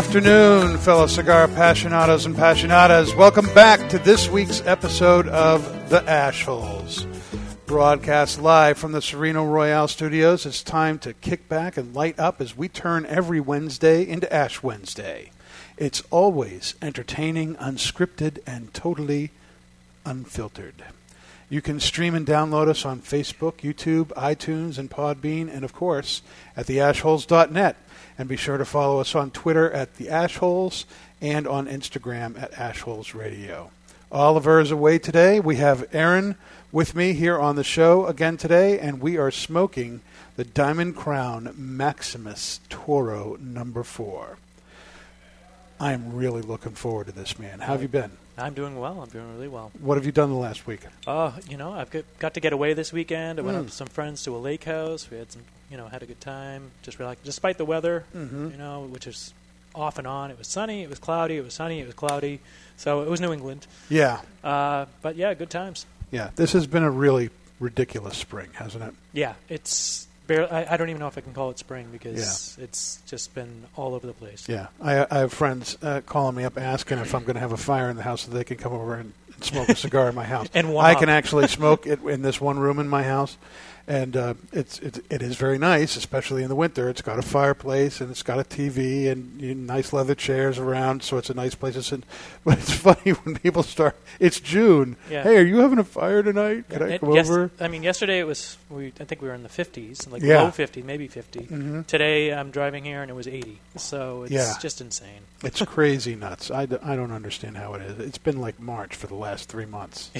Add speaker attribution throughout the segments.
Speaker 1: Afternoon, fellow cigar passionados and passionatas. Welcome back to this week's episode of The Ashholes. Broadcast live from the Sereno Royale studios, it's time to kick back and light up as we turn every Wednesday into Ash Wednesday. It's always entertaining, unscripted, and totally unfiltered. You can stream and download us on Facebook, YouTube, iTunes, and Podbean, and of course at theashholes.net. And be sure to follow us on Twitter at the Ashholes and on Instagram at Ashholes Radio. Oliver is away today. We have Aaron with me here on the show again today, and we are smoking the Diamond Crown Maximus Toro number four. I am really looking forward to this, man. How have you been?
Speaker 2: I'm doing well. I'm doing really well.
Speaker 1: What have you done the last week?
Speaker 2: Uh, you know, I've got, got to get away this weekend. I went
Speaker 1: Mm.
Speaker 2: up with some friends to a lake house. We had some, you know, had a good time. Just relaxed, despite the weather,
Speaker 1: Mhm.
Speaker 2: you know, which is off and on. It was sunny. It was cloudy. It was sunny. It was cloudy. So it was New England.
Speaker 1: Yeah,
Speaker 2: Uh, but yeah, good times.
Speaker 1: yeah. This has been a really ridiculous spring, hasn't it?
Speaker 2: Yeah, it's. Barely, I, I don't even know if I can call it spring because it's just been all over the place.
Speaker 1: Yeah. I, I have friends uh, calling me up asking if I'm going to have a fire in the house so they can come over and, and smoke a cigar in my house.
Speaker 2: And warm
Speaker 1: I can actually smoke it in this one room in my house, and uh, it's it, it is very nice, especially in the winter. It's got a fireplace and it's got a TV and you know, nice leather chairs around, so it's a nice place to sit. But it's funny when people start. It's June.
Speaker 2: Yeah.
Speaker 1: Hey, are you having a fire tonight? Can I
Speaker 2: It-
Speaker 1: come
Speaker 2: yes-
Speaker 1: over?
Speaker 2: I mean, yesterday it was. We, I think we were in the 50s, like
Speaker 1: Yeah.
Speaker 2: low 50, maybe 50.
Speaker 1: Mhm.
Speaker 2: Today I'm driving here and it was 80. So it's
Speaker 1: Yeah.
Speaker 2: just insane.
Speaker 1: It's crazy nuts. I, d- I don't understand how it is. It's been like March for the last three months.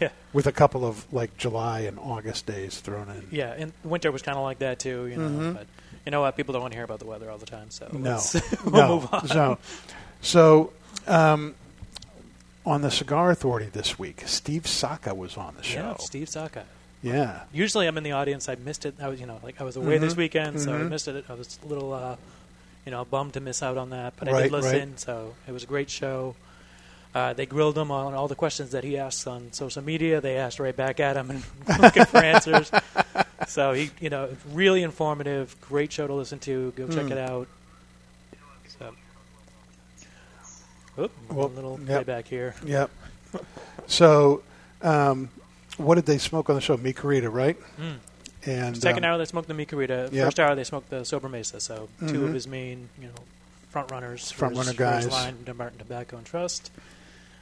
Speaker 2: yeah,
Speaker 1: with a couple of like July and August days thrown
Speaker 2: yeah. And winter was kind of like that too, you know.
Speaker 1: Mhm.
Speaker 2: But you know what? People don't want to hear about the weather all the time. So
Speaker 1: No,
Speaker 2: let's- we'll
Speaker 1: no.
Speaker 2: move on.
Speaker 1: So, so um, on the Cigar Authority this week, Steve Saka was on the show.
Speaker 2: Yeah, Steve Saka.
Speaker 1: Yeah,
Speaker 2: Usually I'm in the audience. I missed it. I was, you know, like I was away this
Speaker 1: Mhm.
Speaker 2: weekend, so I
Speaker 1: Mhm.
Speaker 2: missed it. I was a little, uh, you know, bummed to miss out on that. But I
Speaker 1: Right,
Speaker 2: did listen,
Speaker 1: right.
Speaker 2: so it was a great show. Uh, they grilled him on all the questions that he asked on social media. They asked right back at him and looking for answers. So he, you know, really informative. Great show to listen to. Go check
Speaker 1: Mm.
Speaker 2: it out. So, Oop,
Speaker 1: Well,
Speaker 2: a little
Speaker 1: yep.
Speaker 2: playback here.
Speaker 1: yep. So, um, what did they smoke on the show? Mi Querida, right?
Speaker 2: Mm.
Speaker 1: And
Speaker 2: Second
Speaker 1: um,
Speaker 2: hour they smoked the Mi Querida.
Speaker 1: Yep.
Speaker 2: First hour they smoked the Sobremesa. So two
Speaker 1: Mhm.
Speaker 2: of his main, you know, front runners,
Speaker 1: Front runner guys.
Speaker 2: line, Dunbarton Tobacco and Trust.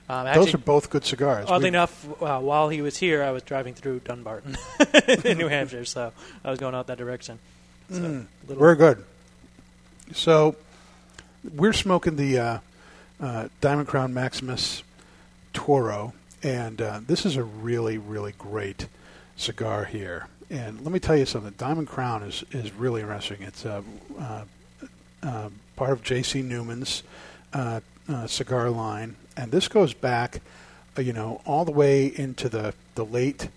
Speaker 2: Um,
Speaker 1: those are both good cigars.
Speaker 2: oddly
Speaker 1: We-
Speaker 2: enough, uh, while he was here, I was driving through Dunbarton in New Hampshire, so I was going out that direction. So,
Speaker 1: Mm, very good. So, we're smoking the uh, uh, Diamond Crown Maximus Toro, and uh, this is a really, really great cigar here. And let me tell you something. Diamond Crown is, is really interesting. It's uh, uh, uh, part of J.C. Newman's uh, uh, cigar line, and this goes back, uh, you know, all the way into the the late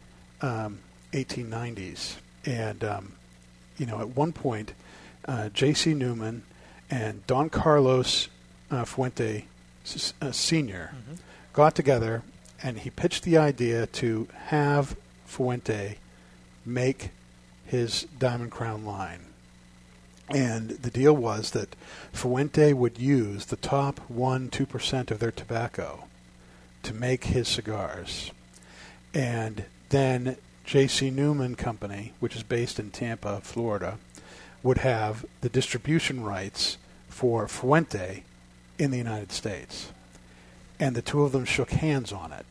Speaker 1: um, 1890s. And um, you know, at one point, uh, J.C. Newman and Don Carlos uh, Fuente uh, Sr.
Speaker 2: Mhm.
Speaker 1: got together, and he pitched the idea to have Fuente make his Diamond Crown line. And the deal was that Fuente would use the top 1 2% of their tobacco to make his cigars. And then J.C. Newman Company, which is based in Tampa, Florida, would have the distribution rights for Fuente in the United States. And the two of them shook hands on it.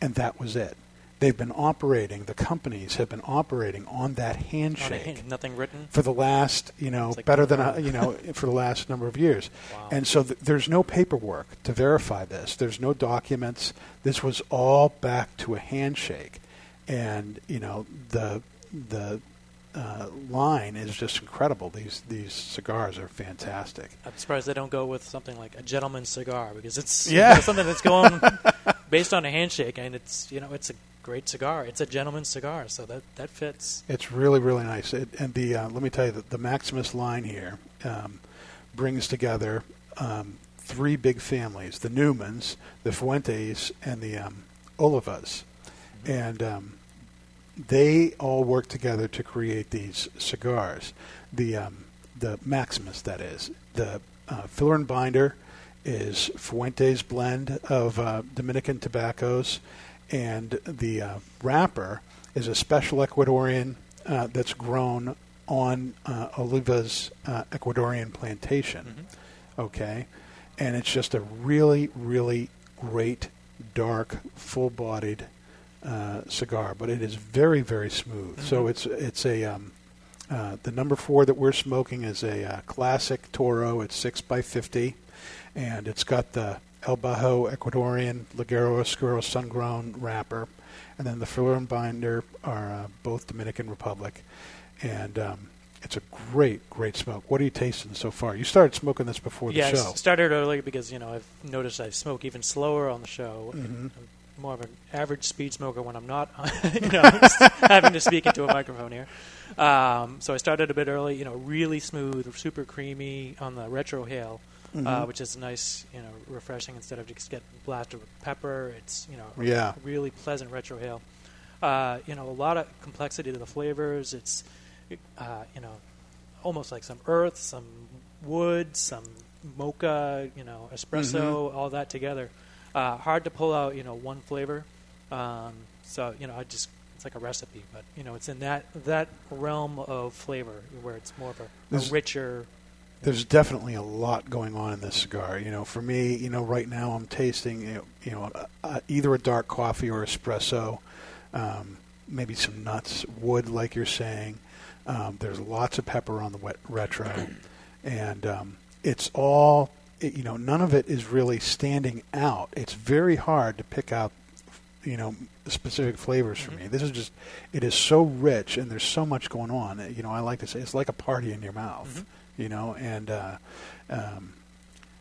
Speaker 1: And that was it. They've been operating, the companies have been operating on that
Speaker 2: on
Speaker 1: handshake
Speaker 2: hint, nothing written.
Speaker 1: for the last, you know,
Speaker 2: like
Speaker 1: better than a, you know, for the last number of years.
Speaker 2: Wow.
Speaker 1: And so th- there's no paperwork to verify this. There's no documents. This was all back to a handshake, and you know the the uh, line is just incredible. These these cigars are fantastic.
Speaker 2: I'm surprised they don't go with something like a gentleman's cigar because it's
Speaker 1: Yeah.
Speaker 2: you know, something that's going based on a handshake, and it's you know it's a great cigar. It's a gentleman's cigar, so that that fits.
Speaker 1: It's really really nice. It, and the uh, let me tell you that the Maximus line here um, brings together um, three big families: the Newmans, the Fuentes, and the um, Olivas, and um, they all work together to create these cigars. The um, the Maximus, that is the uh, filler and binder is Fuentes blend of uh, Dominican tobaccos, and the uh, wrapper is a special Ecuadorian uh, that's grown on uh, Oliva's uh, Ecuadorian plantation.
Speaker 2: Mm-hmm.
Speaker 1: Okay, and it's just a really, really great, dark, full-bodied uh, cigar, but it is very, very smooth. So
Speaker 2: Mhm.
Speaker 1: it's it's a um, uh, the number four that we're smoking is a uh, classic Toro. It's six by fifty, and it's got the El Bajo Ecuadorian Ligero Oscuro sun-grown wrapper, and then the filler and binder are uh, both Dominican Republic, and um, it's a great, great smoke. What are you tasting so far? You started smoking this before the
Speaker 2: yeah, I
Speaker 1: show.
Speaker 2: s- started early because you know I've noticed I smoke even slower on the show.
Speaker 1: Mhm.
Speaker 2: I'm more of an average speed smoker when I'm not, you know, having to speak into a microphone here. Um, so I started a bit early. You know, really smooth, super creamy on the retrohale, uh,
Speaker 1: Mhm.
Speaker 2: which is nice. You know, refreshing instead of just getting blasted with pepper. It's you know,
Speaker 1: Yeah.
Speaker 2: really pleasant retrohale. Uh, you know, a lot of complexity to the flavors. It's uh, you know, almost like some earth, some wood, some mocha, you know, espresso, all that together. Uh, hard to pull out, you know, one flavor. Um, so you know, I just it's like a recipe, but you know, it's in that that realm of flavor where it's more of a, a richer.
Speaker 1: There's definitely a lot going on in this cigar. You know, for me, you know, right now I'm tasting, you know, you know uh, either a dark coffee or espresso, um, maybe some nuts, wood, like you're saying. Um, there's lots of pepper on the wet retro, and um, it's all, it, you know, none of it is really standing out. It's very hard to pick out, you know, specific flavors for
Speaker 2: Mhm.
Speaker 1: me. This is just, it is so rich, and there's so much going on. You know, I like to say it's like a party in your mouth
Speaker 2: Mhm.
Speaker 1: You know, and uh, um,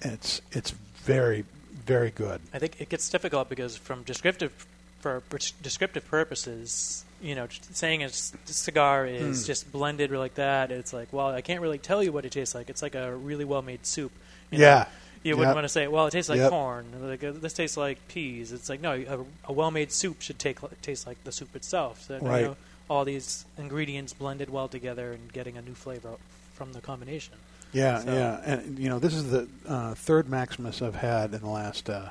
Speaker 1: it's it's very very good.
Speaker 2: I think it gets difficult because from descriptive for descriptive purposes, you know, saying a cigar is
Speaker 1: Mm.
Speaker 2: just blended or like that. It's like, well, I can't really tell you what it tastes like. It's like a really well made soup. you know?
Speaker 1: Yeah,
Speaker 2: You wouldn't want to say, well, it tastes like
Speaker 1: Yep.
Speaker 2: corn. Like uh, this tastes like peas. It's like no, a, a well-made soup should take taste like the soup itself. So, you
Speaker 1: Right.
Speaker 2: know, all these ingredients blended well together and getting a new flavor from the combination.
Speaker 1: yeah,
Speaker 2: So-
Speaker 1: yeah, and you know, this is the uh, third Maximus I've had in the last. Uh,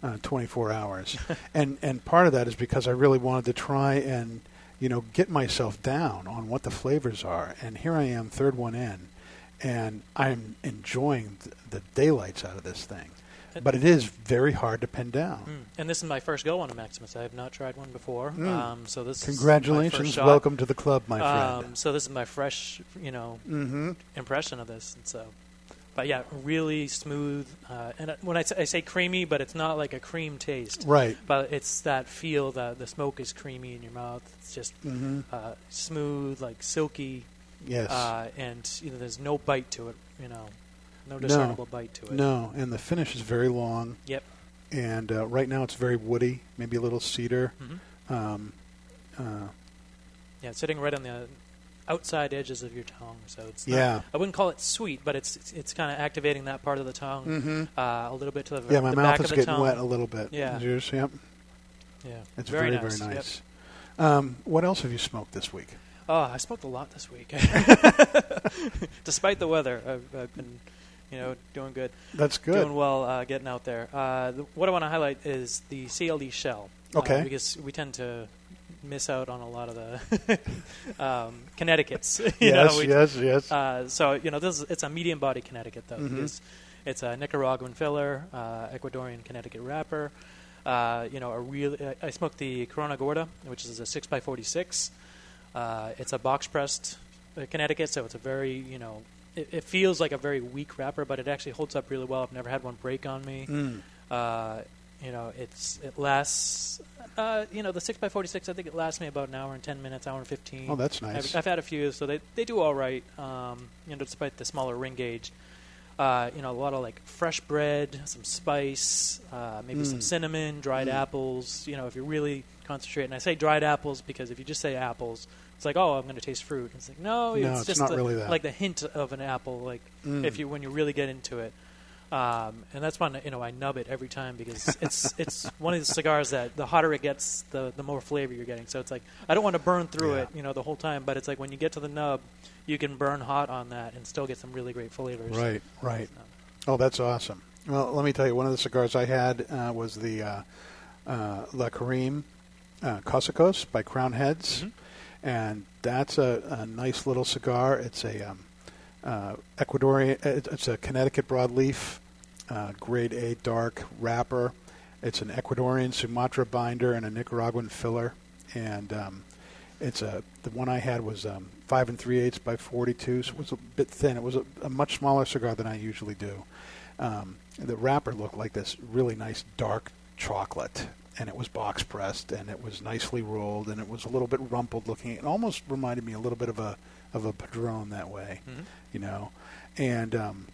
Speaker 1: uh, 24 hours, and and part of that is because I really wanted to try and you know get myself down on what the flavors are, and here I am, third one in, and I'm enjoying th- the daylights out of this thing, but it is very hard to pin down.
Speaker 2: Mm. And this is my first go on a Maximus. I have not tried one before.
Speaker 1: Mm.
Speaker 2: Um, so this
Speaker 1: Congratulations, welcome to the club, my friend.
Speaker 2: Um, so this is my fresh, you know,
Speaker 1: mm-hmm.
Speaker 2: impression of this. And so, but yeah, really smooth. Uh, and when I say, say creamy, but it's not like a cream taste.
Speaker 1: Right.
Speaker 2: But it's that feel that the smoke is creamy in your mouth. It's just
Speaker 1: Mm-hmm.
Speaker 2: uh, smooth, like silky,
Speaker 1: Yes.
Speaker 2: uh, and you know, there's no bite to it. You know, no discernible bite to it.
Speaker 1: no, and the finish is very long,
Speaker 2: Yep.
Speaker 1: and uh, right now it's very woody, maybe a little cedar.
Speaker 2: hmm
Speaker 1: Um, uh,
Speaker 2: Yeah, it's sitting right on the outside edges of your tongue. So it's not,
Speaker 1: yeah.
Speaker 2: I wouldn't call it sweet, but it's it's, it's kind of activating that part of the tongue
Speaker 1: Mm-hmm.
Speaker 2: uh, a little bit to the,
Speaker 1: Yeah, my
Speaker 2: the
Speaker 1: mouth is getting
Speaker 2: tongue.
Speaker 1: wet a little bit.
Speaker 2: Yeah.
Speaker 1: Yours? Yep.
Speaker 2: Yeah,
Speaker 1: It's
Speaker 2: very,
Speaker 1: very,
Speaker 2: nice.
Speaker 1: very
Speaker 2: Yep.
Speaker 1: Um, what else have you smoked this week?
Speaker 2: Oh, I smoked a lot this week. Despite the weather, I've, I've been, you know, doing good,
Speaker 1: That's good.
Speaker 2: doing well, uh, getting out there. Uh, the, what I want to highlight is the CLE Chele. uh,
Speaker 1: Okay.
Speaker 2: because we tend to miss out on a lot of the um, Connecticut's.
Speaker 1: yes,
Speaker 2: know, we,
Speaker 1: yes, yes.
Speaker 2: Uh, so you know, this is, it's a medium body Connecticut though.
Speaker 1: Mhm.
Speaker 2: Because it's a Nicaraguan filler, uh, Ecuadorian Connecticut wrapper. Uh, you know, a real. I smoked the Corona Gorda, which is a six x forty six. Uh, it's a box pressed uh, Connecticut, so it's a very you know. It, it feels like a very weak wrapper, but it actually holds up really well. I've never had one break on me.
Speaker 1: Mm.
Speaker 2: Uh, you know, it's it lasts. Uh, you know, the six x forty six. I think it lasts me about an hour and ten minutes, hour and fifteen.
Speaker 1: Oh, that's nice.
Speaker 2: I've, I've had a few, so they they do all right. Um, you know, despite the smaller ring gauge. Uh, you know, a lot of like fresh bread, some spice, uh, maybe some
Speaker 1: Mm.
Speaker 2: cinnamon, dried
Speaker 1: Mm.
Speaker 2: apples. You know, if you really concentrate, and I say dried apples because if you just say apples, it's like, oh, I'm going to taste fruit. It's like, no,
Speaker 1: No,
Speaker 2: it's,
Speaker 1: it's
Speaker 2: just
Speaker 1: not
Speaker 2: the-
Speaker 1: really that.
Speaker 2: like the hint of an apple. Like
Speaker 1: Mm.
Speaker 2: if you when you really get into it. Um, and that's when you know I nub it every time because it's it's one of the cigars that the hotter it gets, the the more flavor you're getting. So it's like I don't want to burn through
Speaker 1: Yeah.
Speaker 2: it, you know, the whole time. But it's like when you get to the nub, you can burn hot on that and still get some really great flavors.
Speaker 1: Right, right. Oh, that's awesome. Well, let me tell you, one of the cigars I had uh, was the uh, uh, Le Carême uh, Cosacos by Crowned Heads,
Speaker 2: Mhm.
Speaker 1: And that's a, a nice little cigar. It's a um, uh, Ecuadorian, it's a Connecticut broadleaf, uh, grade A dark wrapper. It's an Ecuadorian Sumatra binder and a Nicaraguan filler, and um, it's a the one I had was um, five and three eighths by forty two, so it was a bit thin. It was a, a much smaller cigar than I usually do. Um, the wrapper looked like this really nice dark chocolate, and it was box pressed, and it was nicely rolled, and it was a little bit rumpled looking. It almost reminded me a little bit of a of a padron that way,
Speaker 2: Mhm.
Speaker 1: you know, and um,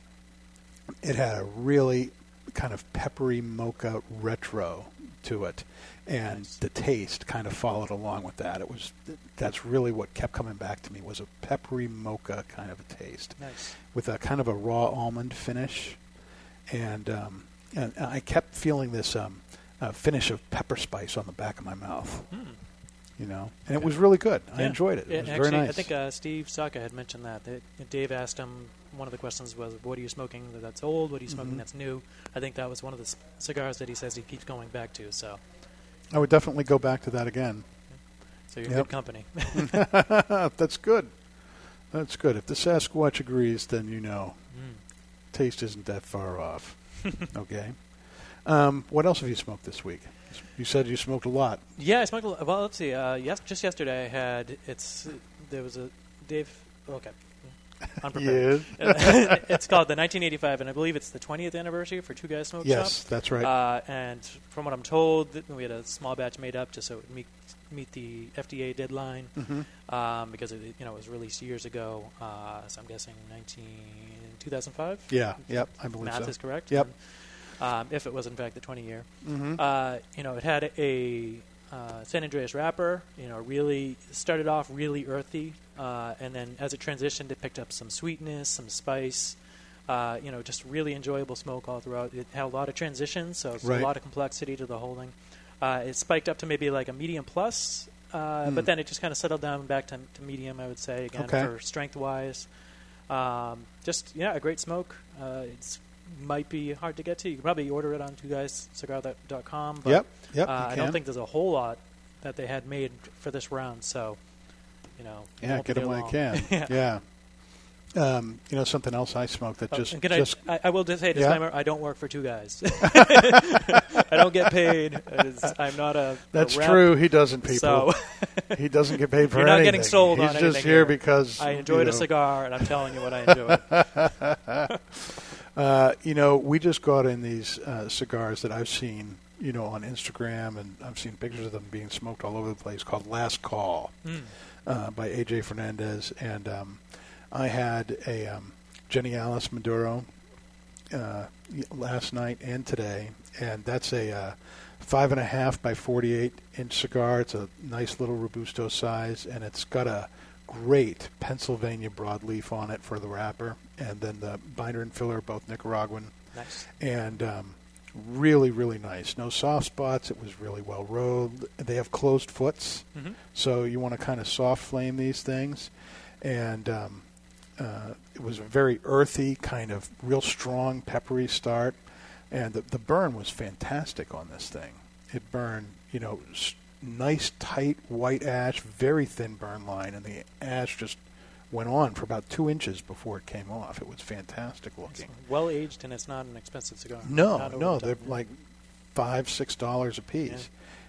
Speaker 1: it had a really kind of peppery mocha retro to it and
Speaker 2: Nice.
Speaker 1: the taste kind of followed along with that it was that's really what kept coming back to me was a peppery mocha kind of a taste
Speaker 2: Nice.
Speaker 1: with a kind of a raw almond finish and um, and I kept feeling this um, uh, finish of pepper spice on the back of my mouth
Speaker 2: Hmm.
Speaker 1: you know and it was really good I enjoyed it it
Speaker 2: Yeah,
Speaker 1: was
Speaker 2: actually,
Speaker 1: very nice
Speaker 2: I think uh, Steve Saka had mentioned that. that. Dave asked him, one of the questions was, what are you smoking that's old? What are you smoking
Speaker 1: Mhm.
Speaker 2: that's new? I think that was one of the c- cigars that he says he keeps going back to. So,
Speaker 1: I would definitely go back to that again
Speaker 2: so you're
Speaker 1: Yep.
Speaker 2: good company.
Speaker 1: that's good that's good if the Sasquatch agrees then you know
Speaker 2: Mm.
Speaker 1: taste isn't that far off. okay. Um, what else have you smoked this week? You said you smoked a lot.
Speaker 2: Yeah, I smoked. A, lo- well, let's see. Uh, yes, just yesterday I had. It's there was a Dave. Okay, unprepared. it's called the 1985, and I believe it's the 20th anniversary for Two Guys Smoke
Speaker 1: yes,
Speaker 2: Shop.
Speaker 1: that's right.
Speaker 2: Uh, and from what I'm told, we had a small batch made up just so it would meet meet the FDA deadline
Speaker 1: hmm
Speaker 2: um, because it you know it was released years ago. Uh, so I'm guessing 19 2005.
Speaker 1: Yeah. Yep. I believe
Speaker 2: Math
Speaker 1: so.
Speaker 2: is correct.
Speaker 1: Yep.
Speaker 2: Um, if it was in fact the 20 year.
Speaker 1: hmm
Speaker 2: Uh, you know, it had a uh, San Andrés wrapper. You know, really started off really earthy, uh, and then as it transitioned, it picked up some sweetness, some spice. Uh, you know, just really enjoyable smoke all throughout. It had a lot of transitions, so
Speaker 1: Right.
Speaker 2: a lot of complexity to the holding. Uh, it spiked up to maybe like a medium plus, uh,
Speaker 1: Hmm.
Speaker 2: but then it just kind of settled down back to, to medium, I would say, again
Speaker 1: Okay.
Speaker 2: for strength wise. Um, just yeah, a great smoke. Uh, it's might be hard to get to. You can probably order it on twoguyscigar.com. But
Speaker 1: Yep. Yep.
Speaker 2: uh,
Speaker 1: you
Speaker 2: I don't think there's a whole lot that they had made for this round. So, you know,
Speaker 1: Yeah, get them when you can.
Speaker 2: yeah.
Speaker 1: Um, you know something else I smoked that
Speaker 2: Oh,
Speaker 1: just just
Speaker 2: I, I will just say a
Speaker 1: Yeah?
Speaker 2: disclaimer: I don't work for two guys. I don't get paid. I'm not a.
Speaker 1: that's
Speaker 2: a
Speaker 1: true. He doesn't people.
Speaker 2: So
Speaker 1: he doesn't get paid for
Speaker 2: You're not
Speaker 1: anything.
Speaker 2: getting sold
Speaker 1: He's
Speaker 2: on
Speaker 1: just here
Speaker 2: here.
Speaker 1: because
Speaker 2: I
Speaker 1: you
Speaker 2: enjoyed
Speaker 1: know,
Speaker 2: a cigar, and I'm telling you what I enjoyed.
Speaker 1: Uh, you know, we just got in these uh, cigars that I've seen, you know, on Instagram, and I've seen pictures of them being smoked all over the place. Called Last Call
Speaker 2: Mm.
Speaker 1: uh, by AJ Fernandez, and um, I had a um, Geniales Maduro uh, last night and today, and that's a uh, five and a half by forty-eight inch cigar. It's a nice little robusto size, and it's got a great Pennsylvania broadleaf on it for the wrapper, and then the binder and filler are both Nicaraguan,
Speaker 2: Nice.
Speaker 1: and um, really, really nice. No soft spots. It was really well rolled. They have closed foots,
Speaker 2: hmm
Speaker 1: so you want to kind of soft flame these things, and um, uh, it was a very earthy, kind of real strong, peppery start, and the, the burn was fantastic on this thing. It burned, you know, nice, tight white ash, very thin burn line, and the ash just went on for about two inches before it came off. It was fantastic looking.
Speaker 2: Well aged, and it's not an expensive cigar.
Speaker 1: No, no, they're
Speaker 2: yeah.
Speaker 1: like five, six dollars a piece,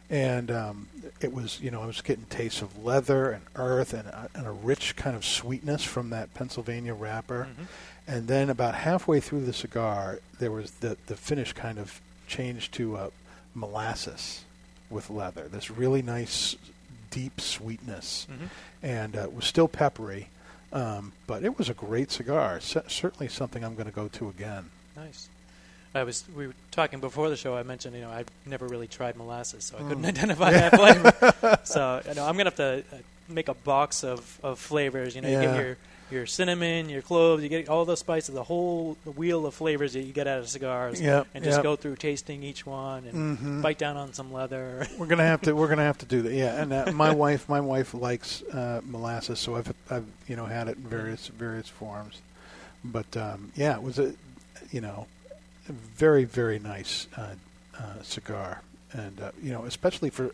Speaker 1: and um, it was, you know, I was getting tastes of leather and earth and a, and a rich kind of sweetness from that Pennsylvania wrapper,
Speaker 2: Mhm.
Speaker 1: and then about halfway through the cigar, there was the the finish kind of changed to uh, molasses with leather. This really nice, deep sweetness,
Speaker 2: Mhm.
Speaker 1: and uh, it was still peppery. Um, but it was a great cigar. C- certainly something I'm going to go to again.
Speaker 2: Nice. I was we were talking before the show. I mentioned you know I've never really tried molasses, so I couldn't
Speaker 1: Mm.
Speaker 2: identify that flavor. so you know I'm gonna have to uh, make a box of, of flavors. You know, you get your your cinnamon, your cloves, you get all the spices, the whole wheel of flavors that you get out of cigars,
Speaker 1: Yep,
Speaker 2: and just
Speaker 1: yep.
Speaker 2: go through tasting each one and
Speaker 1: Mhm.
Speaker 2: bite down on some leather.
Speaker 1: We're gonna have to. We're gonna have to do that. Yeah, and uh, my wife, my wife likes uh, molasses, so I've, I've, you know, had it in various various forms. But um, yeah, it was a. you know, a very very nice uh, uh, cigar, and uh, you know, especially for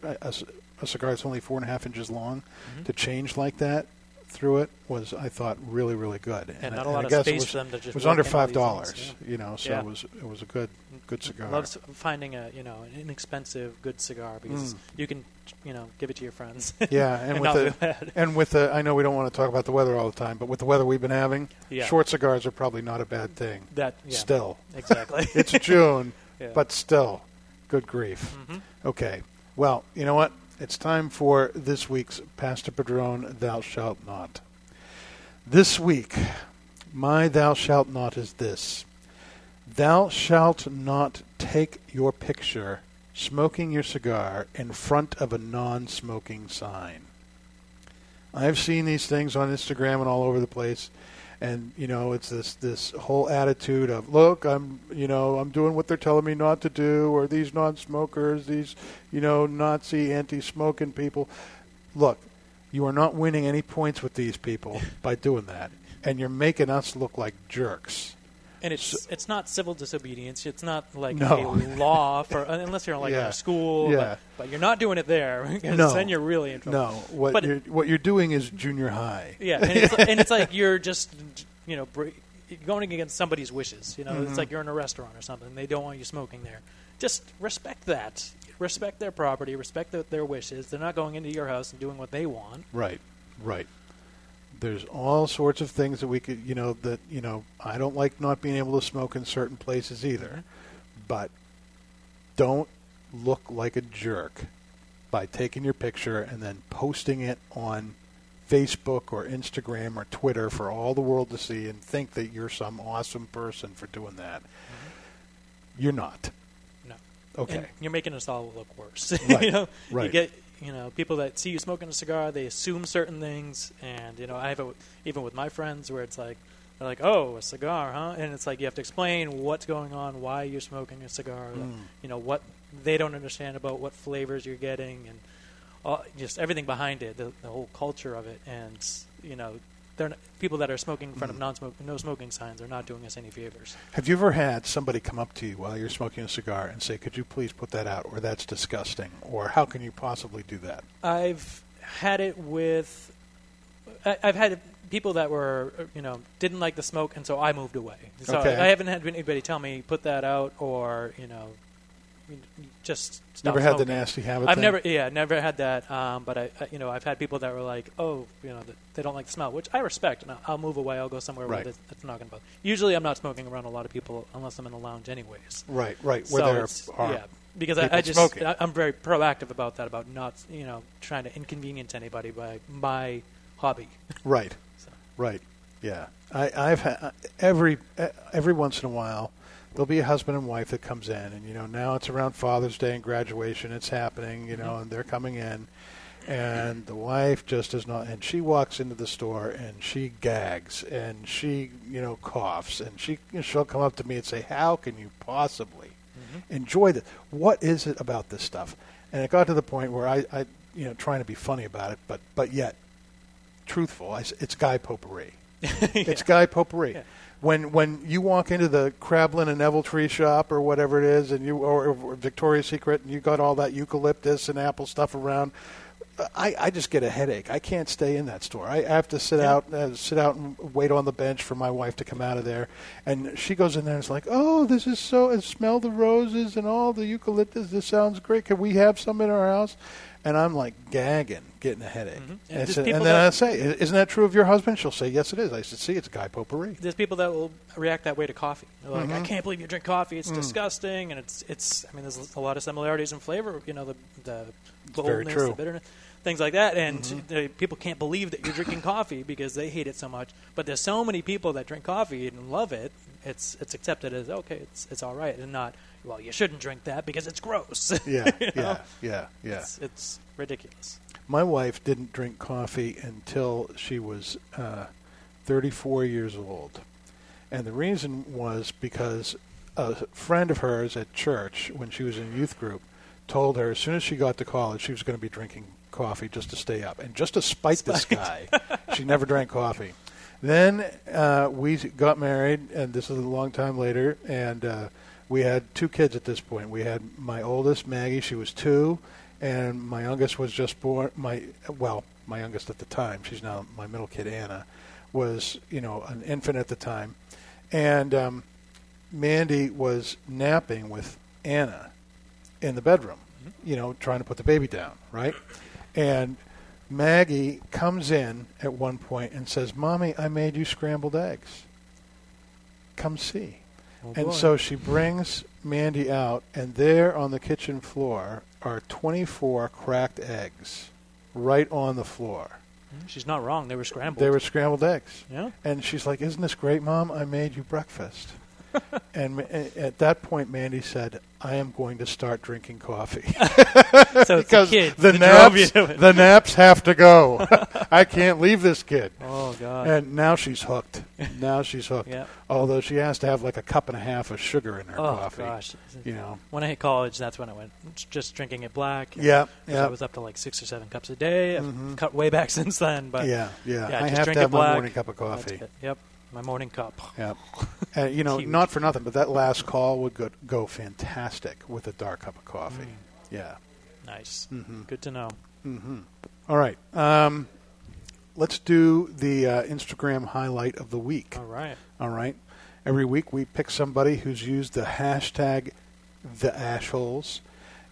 Speaker 1: a cigar that's only four and a half inches long,
Speaker 2: Mhm.
Speaker 1: to change like that through it was I thought really really good.
Speaker 2: And
Speaker 1: I-
Speaker 2: not a
Speaker 1: I
Speaker 2: lot of
Speaker 1: guess it
Speaker 2: space
Speaker 1: was,
Speaker 2: for them to just
Speaker 1: It was under five dollars,
Speaker 2: things,
Speaker 1: you know, so
Speaker 2: Yeah.
Speaker 1: it was it was a good good cigar.
Speaker 2: Loves finding a you know an inexpensive good cigar because
Speaker 1: Mm.
Speaker 2: you can you know give it to your friends.
Speaker 1: Yeah, and, with
Speaker 2: not
Speaker 1: the and with the I know we don't want to talk about the weather all the time, but with the weather we've been having,
Speaker 2: Yeah.
Speaker 1: short cigars are probably not a bad thing.
Speaker 2: that yeah
Speaker 1: Still,
Speaker 2: exactly.
Speaker 1: it's June,
Speaker 2: Yeah.
Speaker 1: but still, good grief.
Speaker 2: Mhm.
Speaker 1: Okay, well, you know what? It's time for this week's Pastor Padron, Thou Shalt Not. This week, my Thou Shalt Not is this Thou shalt not take your picture smoking your cigar in front of a non smoking sign. I've seen these things on Instagram and all over the place. And you know, it's this this whole attitude of look, I'm you know, I'm doing what they're telling me not to do, or these non-smokers, these you know, Nazi anti-smoking people. Look, you are not winning any points with these people by doing that, and you're making us look like jerks.
Speaker 2: And it's
Speaker 1: So-
Speaker 2: it's not civil disobedience. It's not like
Speaker 1: No.
Speaker 2: a law for unless you're like in a school.
Speaker 1: Yeah.
Speaker 2: But, but you're not doing it there
Speaker 1: No.
Speaker 2: then you're really in trouble.
Speaker 1: No, what
Speaker 2: But-
Speaker 1: you're what you're doing is junior high.
Speaker 2: Yeah, and it's, and it's like you're just you know going against somebody's wishes. You know,
Speaker 1: Mhm.
Speaker 2: it's like you're in a restaurant or something. They don't want you smoking there. Just respect that. Respect their property. Respect the, their wishes. They're not going into your house and doing what they want.
Speaker 1: Right, right. There's all sorts of things that we could, you know, that you know. I don't like not being able to smoke in certain places either, mm-hmm. but don't look like a jerk by taking your picture and then posting it on Facebook or Instagram or Twitter for all the world to see and think that you're some awesome person for doing that. Mm-hmm. You're not.
Speaker 2: No.
Speaker 1: Okay.
Speaker 2: And you're making us all look worse.
Speaker 1: Right,
Speaker 2: you know, you
Speaker 1: right.
Speaker 2: get you know people that see you smoking a cigar, they assume certain things, and you know I have it even with my friends where it's like they're like, "Oh, a cigar, huh?" And it's like you have to explain what's going on, why you're smoking a cigar,
Speaker 1: Mm.
Speaker 2: you know what they don't understand about what flavors you're getting, and all, just everything behind it, the, the whole culture of it, and you know. They're people that are smoking in front
Speaker 1: Mm.
Speaker 2: of non-smoke, no smoking signs are not doing us any favors.
Speaker 1: Have you ever had somebody come up to you while you're smoking a cigar and say, "Could you please put that out?" or "That's disgusting," or "How can you possibly do that?"
Speaker 2: I've had it with. I, I've had people that were, you know, didn't like the smoke, and so I moved away. So
Speaker 1: Okay.
Speaker 2: I haven't had anybody tell me put that out, or you know, just
Speaker 1: Never had the nasty habit.
Speaker 2: I've
Speaker 1: thing?
Speaker 2: never, yeah, never had that. Um, but I, I, you know, I've had people that were like, oh, you know, they don't like the smell, which I respect, and I'll, I'll move away. I'll go somewhere
Speaker 1: Right.
Speaker 2: where it's, it's not going to bother. Usually, I'm not smoking around a lot of people unless I'm in the lounge, anyways.
Speaker 1: Right, right. Where
Speaker 2: So
Speaker 1: there are
Speaker 2: yeah, because I, I just
Speaker 1: smoking.
Speaker 2: I, I'm very proactive about that, about not you know trying to inconvenience anybody by my hobby.
Speaker 1: right,
Speaker 2: So.
Speaker 1: right. Yeah, I, I've had every every once in a while there'll be a husband and wife that comes in, and you know now it's around Father's Day and graduation. It's happening, you know,
Speaker 2: Mhm.
Speaker 1: and they're coming in, and the wife just does not, and she walks into the store and she gags and she you know coughs and she she'll come up to me and say, "How can you possibly?" enjoy this. What is it about this stuff? And it got to the point where I, I you know, trying to be funny about it, but but yet truthful. I, it's guy potpourri. It's guy potpourri.
Speaker 2: Yeah.
Speaker 1: When when you walk into the Crablin and Neville Tree shop or whatever it is, and you or, or Victoria's Secret, and you got all that eucalyptus and apple stuff around. I, I just get a headache. I can't stay in that store. I, I have to sit
Speaker 2: Yeah.
Speaker 1: out, uh, sit out and wait on the bench for my wife to come out of there. And she goes in there and is like, "Oh, this is so. And smell the roses and all the eucalyptus. This sounds great. Can we have some in our house?" And I'm like gagging, getting a headache.
Speaker 2: Mhm. And
Speaker 1: And, I and then
Speaker 2: that-
Speaker 1: I say, "Isn't that true of your husband?" She'll say, "Yes, it is." I said, "See, it's a Guy Potpourri."
Speaker 2: There's people that will react that way to coffee. They're like, I
Speaker 1: Mhm.
Speaker 2: can't believe you drink coffee. It's
Speaker 1: Mm.
Speaker 2: disgusting, and it's it's. I mean, there's a lot of similarities in flavor. You know, the the boldness, the bitterness, things like that. And
Speaker 1: Mhm.
Speaker 2: the, people can't believe that you're drinking coffee because they hate it so much. But there's so many people that drink coffee and love it. It's it's accepted as okay. It's it's all right, and not well. You shouldn't drink that because it's gross.
Speaker 1: Yeah,
Speaker 2: You know?
Speaker 1: yeah, yeah, yeah.
Speaker 2: It's, it's ridiculous.
Speaker 1: My wife didn't drink coffee until she was uh, 34 years old. And the reason was because a friend of hers at church, when she was in youth group, told her as soon as she got to college she was going to be drinking coffee just to stay up. And just to spite, this guy, she never drank coffee. Then uh, we got married, and this is a long time later, and uh, we had two kids at this point. We had my oldest, Maggie, she was two, and my youngest was just born. My well, my youngest at the time, she's now my middle kid, Anna, was you know an infant at the time, and um, Mandy was napping with Anna in the bedroom, you know, trying to put the baby down, right? And Maggie comes in at one point and says, "Mommy, I made you scrambled eggs. Come see."
Speaker 2: Oh,
Speaker 1: And
Speaker 2: boy.
Speaker 1: so she brings Mandy out, and there on the kitchen floor are 24 cracked eggs right on the floor.
Speaker 2: Mm, she's not wrong. They were scrambled.
Speaker 1: They were scrambled eggs.
Speaker 2: Yeah.
Speaker 1: And she's like, Isn't this great, Mom? I made you breakfast. and at that point, Mandy said, I am going to start drinking coffee.
Speaker 2: So it's
Speaker 1: because
Speaker 2: the kid
Speaker 1: the, naps, the naps have to go. I can't leave this kid.
Speaker 2: oh God.
Speaker 1: And now she's hooked. Now she's hooked.
Speaker 2: yeah.
Speaker 1: Although she has to have like a cup and a half of sugar in her
Speaker 2: Oh
Speaker 1: coffee.
Speaker 2: gosh.
Speaker 1: You know.
Speaker 2: When I hit college, that's when I went just drinking it black.
Speaker 1: Yeah, yeah.
Speaker 2: I was up to like six or seven cups a day. I've
Speaker 1: Mhm.
Speaker 2: cut way back since then, but
Speaker 1: yeah, yeah.
Speaker 2: yeah,
Speaker 1: I
Speaker 2: just
Speaker 1: have
Speaker 2: drink
Speaker 1: to have my morning cup of coffee.
Speaker 2: Yep, my morning cup.
Speaker 1: Yeah. And, you know,
Speaker 2: Huge.
Speaker 1: not for nothing, but that last call would go, go fantastic with a dark cup of coffee.
Speaker 2: Mm.
Speaker 1: Yeah.
Speaker 2: Nice.
Speaker 1: hmm
Speaker 2: Good to know.
Speaker 1: hmm All right. Um, let's do the uh, Instagram highlight of the week.
Speaker 2: All right.
Speaker 1: All right. Every week we pick somebody who's used the hashtag the ashholes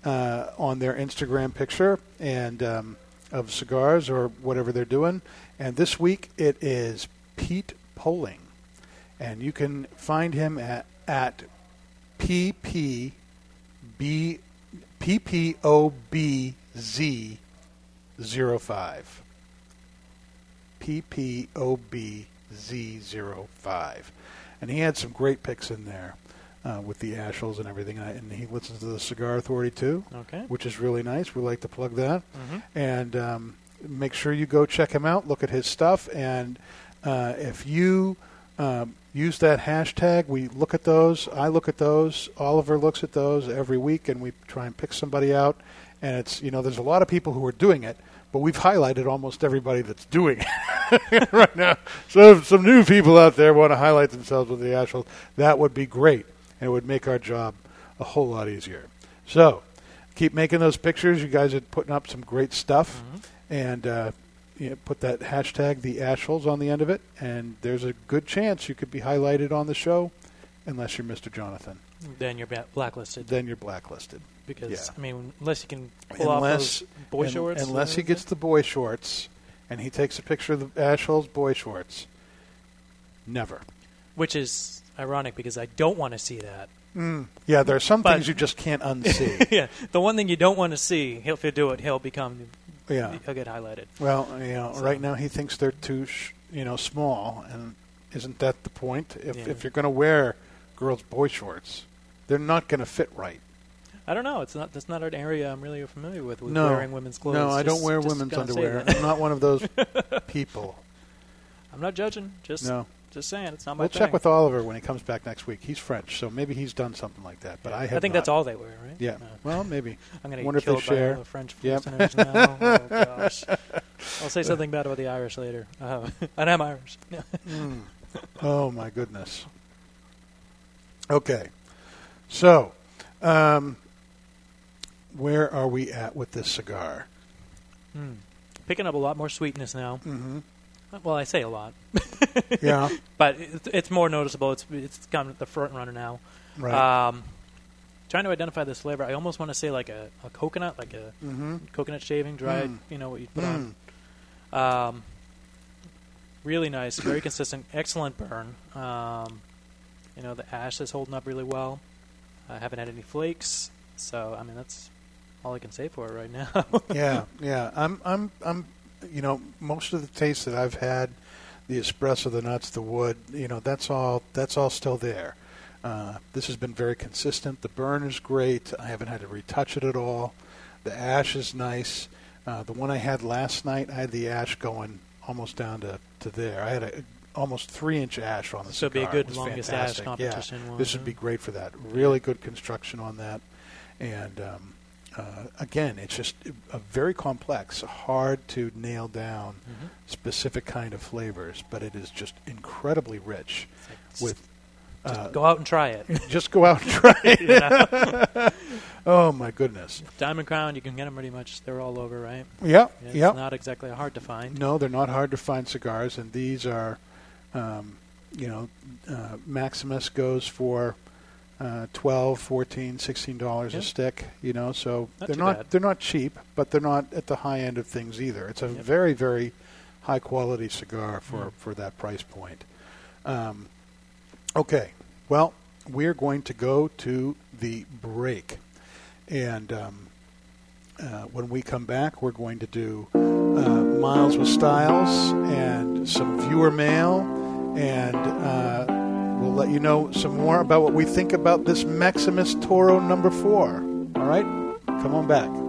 Speaker 1: uh, on their Instagram picture and um, of cigars or whatever they're doing. And this week it is Pete Poling, and you can find him at at ppb ppobz 05 PPOBZ05. And he had some great picks in there uh, with the Ashholes and everything. And, I, and he listens to the Cigar Authority too,
Speaker 2: Okay.
Speaker 1: which is really nice. We like to plug that.
Speaker 2: hmm
Speaker 1: And um, make sure you go check him out, look at his stuff. And uh, if you um, use that hashtag, we look at those. I look at those. Oliver looks at those every week, and we try and pick somebody out. And it's, you know, there's a lot of people who are doing it, but we've highlighted almost everybody that's doing it right now. So if some new people out there want to highlight themselves with the Ashholes, that would be great. And it would make our job a whole lot easier. So keep making those pictures. You guys are putting up some great stuff.
Speaker 2: hmm
Speaker 1: And uh, you know, put that hashtag, the Ashholes, on the end of it. And there's a good chance you could be highlighted on the show, unless you're Mr. Jonathan.
Speaker 2: Then you're blacklisted
Speaker 1: Then you're blacklisted.
Speaker 2: because
Speaker 1: yeah.
Speaker 2: I mean, unless you can pull
Speaker 1: Unless-
Speaker 2: off those boy
Speaker 1: Un-
Speaker 2: shorts.
Speaker 1: Unless he gets the boy shorts and he takes a picture of the Ashholes boy shorts. Never.
Speaker 2: which is ironic because I don't want to see that.
Speaker 1: Mm. Yeah, there are some
Speaker 2: But-
Speaker 1: things you just can't unsee.
Speaker 2: yeah, the one thing you don't want to see, he'll if you do it, he'll become
Speaker 1: yeah.
Speaker 2: he'll get highlighted.
Speaker 1: Well, you know,
Speaker 2: So-
Speaker 1: right now he thinks they're too, sh- you know, small, and isn't that the point? If
Speaker 2: Yeah.
Speaker 1: if you're going to wear girls' boy shorts, they're not going to fit right.
Speaker 2: I don't know. It's not that's not an area I'm really familiar with with
Speaker 1: No.
Speaker 2: wearing women's clothes.
Speaker 1: no, I don't wear women's underwear. I'm not one of those people.
Speaker 2: I'm not judging. Just
Speaker 1: No,
Speaker 2: just saying it's not my
Speaker 1: we'll
Speaker 2: thing.
Speaker 1: check with Oliver when he comes back next week. He's French, so maybe he's done something like that. But
Speaker 2: Yeah.
Speaker 1: I have.
Speaker 2: think
Speaker 1: not.
Speaker 2: that's all they wear, right?
Speaker 1: Yeah.
Speaker 2: No.
Speaker 1: Well, maybe.
Speaker 2: I'm going to
Speaker 1: Wonder
Speaker 2: get
Speaker 1: if they
Speaker 2: killed by
Speaker 1: share.
Speaker 2: all the French
Speaker 1: Yep.
Speaker 2: listeners now. Oh gosh, I'll say something bad about the Irish later. Uh, and I'm Irish.
Speaker 1: Mm. Oh my goodness. Okay, so um, where are we at with this cigar?
Speaker 2: Hmm. Picking up a lot more sweetness now.
Speaker 1: Mm-hmm.
Speaker 2: Well, I say a lot,
Speaker 1: Yeah.
Speaker 2: but it's, it's more noticeable. It's it's kind of the front runner now.
Speaker 1: Right.
Speaker 2: Um, trying to identify this flavor, I almost want to say like a, a coconut, like a
Speaker 1: mm-hmm.
Speaker 2: coconut shaving, dried.
Speaker 1: Mm.
Speaker 2: You know what you put
Speaker 1: Mm.
Speaker 2: on. Um, really nice, very consistent, excellent burn. Um, you know the ash is holding up really well. I haven't had any flakes, so I mean that's all I can say for it right now.
Speaker 1: yeah, yeah. I'm, I'm, I'm. You know, most of the tastes that I've had, the espresso, the nuts, the wood. You know, that's all. That's all still there. Uh, this has been very consistent. The burn is great. I haven't had to retouch it at all. The ash is nice. Uh, the one I had last night, I had the ash going almost down to, to there. I had a almost three inch ash on the
Speaker 2: so it'd be a good longest
Speaker 1: fantastic.
Speaker 2: ash
Speaker 1: Yeah.
Speaker 2: competition. one,
Speaker 1: This would be great for that. Really good construction on that, and um, uh, again, it's just a very complex, hard to nail down
Speaker 2: Mm-hmm.
Speaker 1: specific kind of flavors, but it is just incredibly rich with. Uh,
Speaker 2: Go out and try it.
Speaker 1: just go out and try it. Oh my goodness!
Speaker 2: Diamond Crown, you can get them pretty much. They're all over, right?
Speaker 1: Yep,
Speaker 2: It's
Speaker 1: yep.
Speaker 2: not exactly hard to find.
Speaker 1: No, they're not hard to find cigars, and these are, um, you know, uh, Maximus goes for uh, 12 14 16 dollars
Speaker 2: Yeah.
Speaker 1: a stick. You know, so
Speaker 2: Not
Speaker 1: they're not
Speaker 2: bad.
Speaker 1: they're not cheap, but they're not at the high end of things either. It's a
Speaker 2: Yep.
Speaker 1: very very high quality cigar for
Speaker 2: Mm.
Speaker 1: for that price point. Um, okay, well, we're going to go to the break, and. Um, uh, when we come back, we're going to do uh, Miles with Styles and some viewer mail, and uh, we'll let you know some more about what we think about this Maximus Toro number four. All right? Come on back.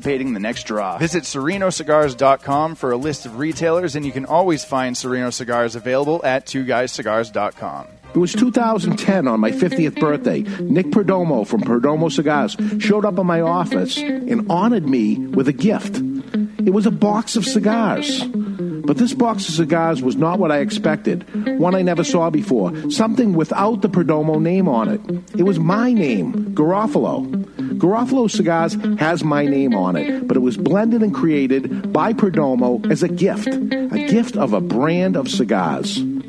Speaker 3: the next draw. Visit serenocigars.com for a list of retailers, and you can always find Sereno cigars available at twoguyscigars.com.
Speaker 4: It was 2010 on my 50th birthday. Nick Perdomo from Perdomo Cigars showed up in my office and honored me with a gift. It was a box of cigars. But this box of cigars was not what I expected. One I never saw before. Something without the Perdomo name on it. It was my name, Garofalo. Garofalo Cigars has my name on it, but it was blended and created by Perdomo as a gift. A gift of a brand of cigars.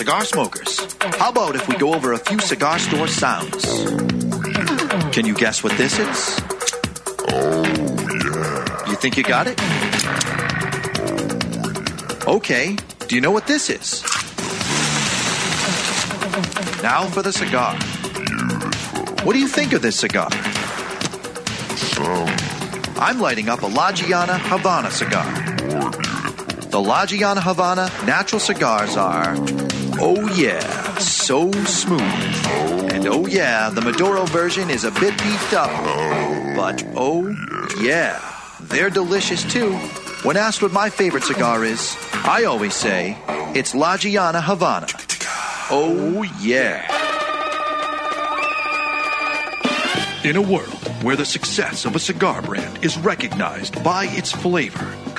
Speaker 5: Cigar smokers, how about if we go over a few cigar store sounds? Can you guess what this is? Oh, yeah. You think you got it? Okay, do you know what this is? Now for the cigar. What do you think of this cigar? I'm lighting up a La Gianna Havana cigar. The La Gianna Havana natural cigars are, oh yeah, so smooth. And oh yeah, the Maduro version is a bit beefed up. But oh yeah, they're delicious too. When asked what my favorite cigar is, I always say it's La Gianna Havana. Oh yeah. In a world where the success of a cigar brand is recognized by its flavor,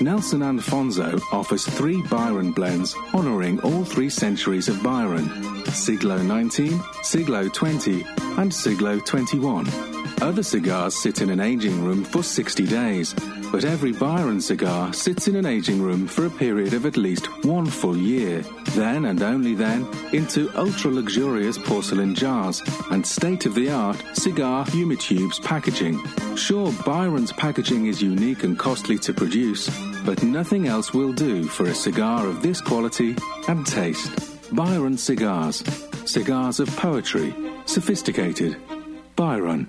Speaker 6: Nelson Alfonso offers three Byron blends honoring all three centuries of Byron Siglo 19, Siglo 20, and Siglo 21. Other cigars sit in an aging room for 60 days, but every Byron cigar sits in an aging room for a period of at least one full year. Then and only then into ultra luxurious porcelain jars and state of the art cigar humitubes packaging. Sure, Byron's packaging is unique and costly to produce, but nothing else will do for a cigar of this quality and taste. Byron Cigars. Cigars of poetry. Sophisticated. Byron.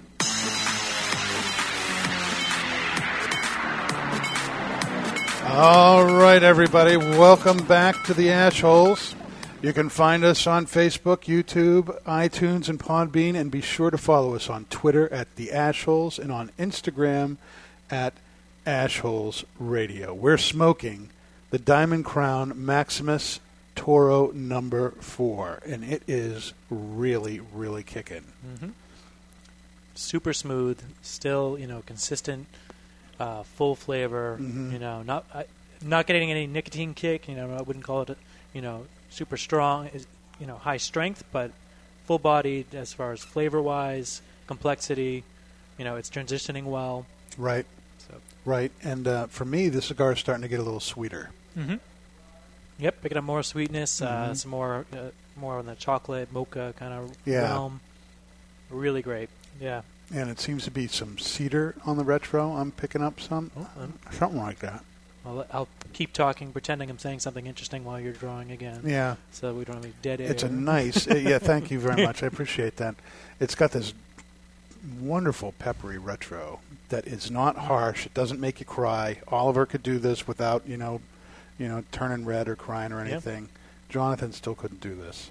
Speaker 1: All right, everybody, welcome back to the Ash Holes. You can find us on Facebook, YouTube, iTunes, and Podbean, and be sure to follow us on Twitter at the Ash Holes and on Instagram at Ash Holes Radio. We're smoking the Diamond Crown Maximus Toro number four, and it is really, really kicking. Mm-hmm.
Speaker 2: super smooth, still you know consistent, uh, full flavor.
Speaker 1: Mhm.
Speaker 2: You know, not I, not getting any nicotine kick. You know, I wouldn't call it, a, you know, super strong. Is you know high strength, but full bodied as far as flavor wise, complexity. You know, it's transitioning well.
Speaker 1: Right,
Speaker 2: So,
Speaker 1: right. And uh, for me, the cigar is starting to get a little sweeter.
Speaker 2: mm-hmm. yep, picking up more sweetness, uh,
Speaker 1: Mhm.
Speaker 2: some more uh, more on the chocolate mocha kind of
Speaker 1: Yeah.
Speaker 2: realm. Really great. Yeah.
Speaker 1: And it seems to be some cedar on the retro. I'm picking up some,
Speaker 2: Oh, um,
Speaker 1: something like that.
Speaker 2: I'll, I'll keep talking, pretending I'm saying something interesting while you're drawing again.
Speaker 1: Yeah,
Speaker 2: So we don't have any dead air.
Speaker 1: it's a nice. uh, yeah, thank you very much. I appreciate that. It's got this wonderful peppery retro that is not harsh. It doesn't make you cry. Oliver could do this without you know, you know, turning red or crying or
Speaker 2: Yep.
Speaker 1: anything. Jonathan still couldn't do this,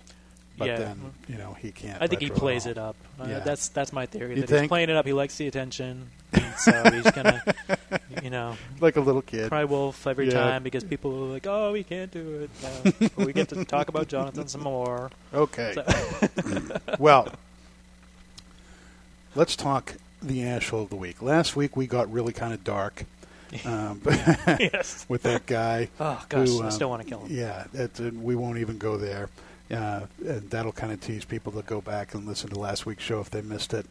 Speaker 1: but
Speaker 2: Yeah.
Speaker 1: then you know he can't.
Speaker 2: I think he plays it up. Uh,
Speaker 1: Yeah.
Speaker 2: That's that's my theory.
Speaker 1: You
Speaker 2: that he's playing it up. He likes the attention, so he's gonna, you know,
Speaker 1: like a little kid.
Speaker 2: cry wolf every
Speaker 1: Yeah.
Speaker 2: time because people are like, "Oh, we can't do it." Uh, we get to talk about Jonathan some more.
Speaker 1: Okay.
Speaker 2: So,
Speaker 1: well, let's talk the asshole of the week. Last week we got really kind of dark um,
Speaker 2: yes.
Speaker 1: with that guy.
Speaker 2: Oh gosh,
Speaker 1: who,
Speaker 2: I
Speaker 1: um,
Speaker 2: still want to kill him.
Speaker 1: Yeah, that, uh, we won't even go there. Uh, and that'll kind of tease people to go back and listen to last week's show if they missed it.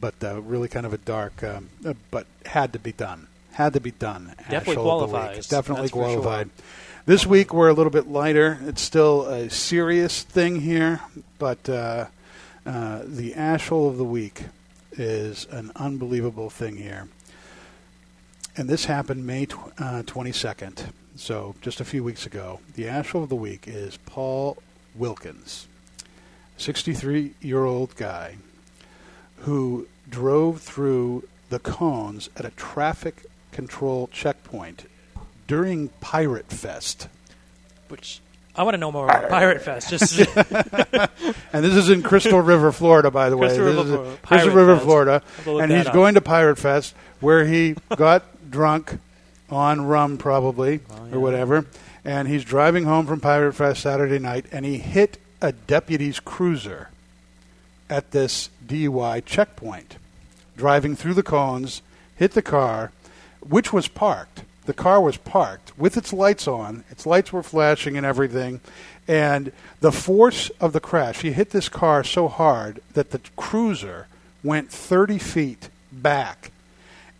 Speaker 1: But uh, really kind of a dark, um, uh, but had to be done. Had to be done.
Speaker 2: Definitely
Speaker 1: Asshole of the week.
Speaker 2: qualifies.
Speaker 1: Definitely
Speaker 2: That's for sure.
Speaker 1: This week we're a little bit lighter. It's still a serious thing here, but uh, uh, the asshole of the week is an unbelievable thing here. And this happened May tw- uh, 22nd, so just a few weeks ago. The asshole of the week is Paul Wilkins, 63 year old guy who drove through the cones at a traffic control checkpoint during Pirate Fest.
Speaker 2: Which I want to know more about Pirate Fest. Just
Speaker 1: And this is in Crystal River, Florida, by the way.
Speaker 2: Crystal
Speaker 1: This
Speaker 2: River,
Speaker 1: is
Speaker 2: Florida.
Speaker 1: Crystal River, Florida.
Speaker 2: Have to look
Speaker 1: And he's
Speaker 2: up.
Speaker 1: going to Pirate Fest where he got drunk on rum, probably,
Speaker 2: Oh, yeah.
Speaker 1: or whatever. And he's driving home from Pirate Fest Saturday night, and he hit a deputy's cruiser at this DUI checkpoint. Driving through the cones, hit the car, which was parked. The car was parked with its lights on. Its lights were flashing and everything. And the force of the crash, he hit this car so hard that the cruiser went 30 feet back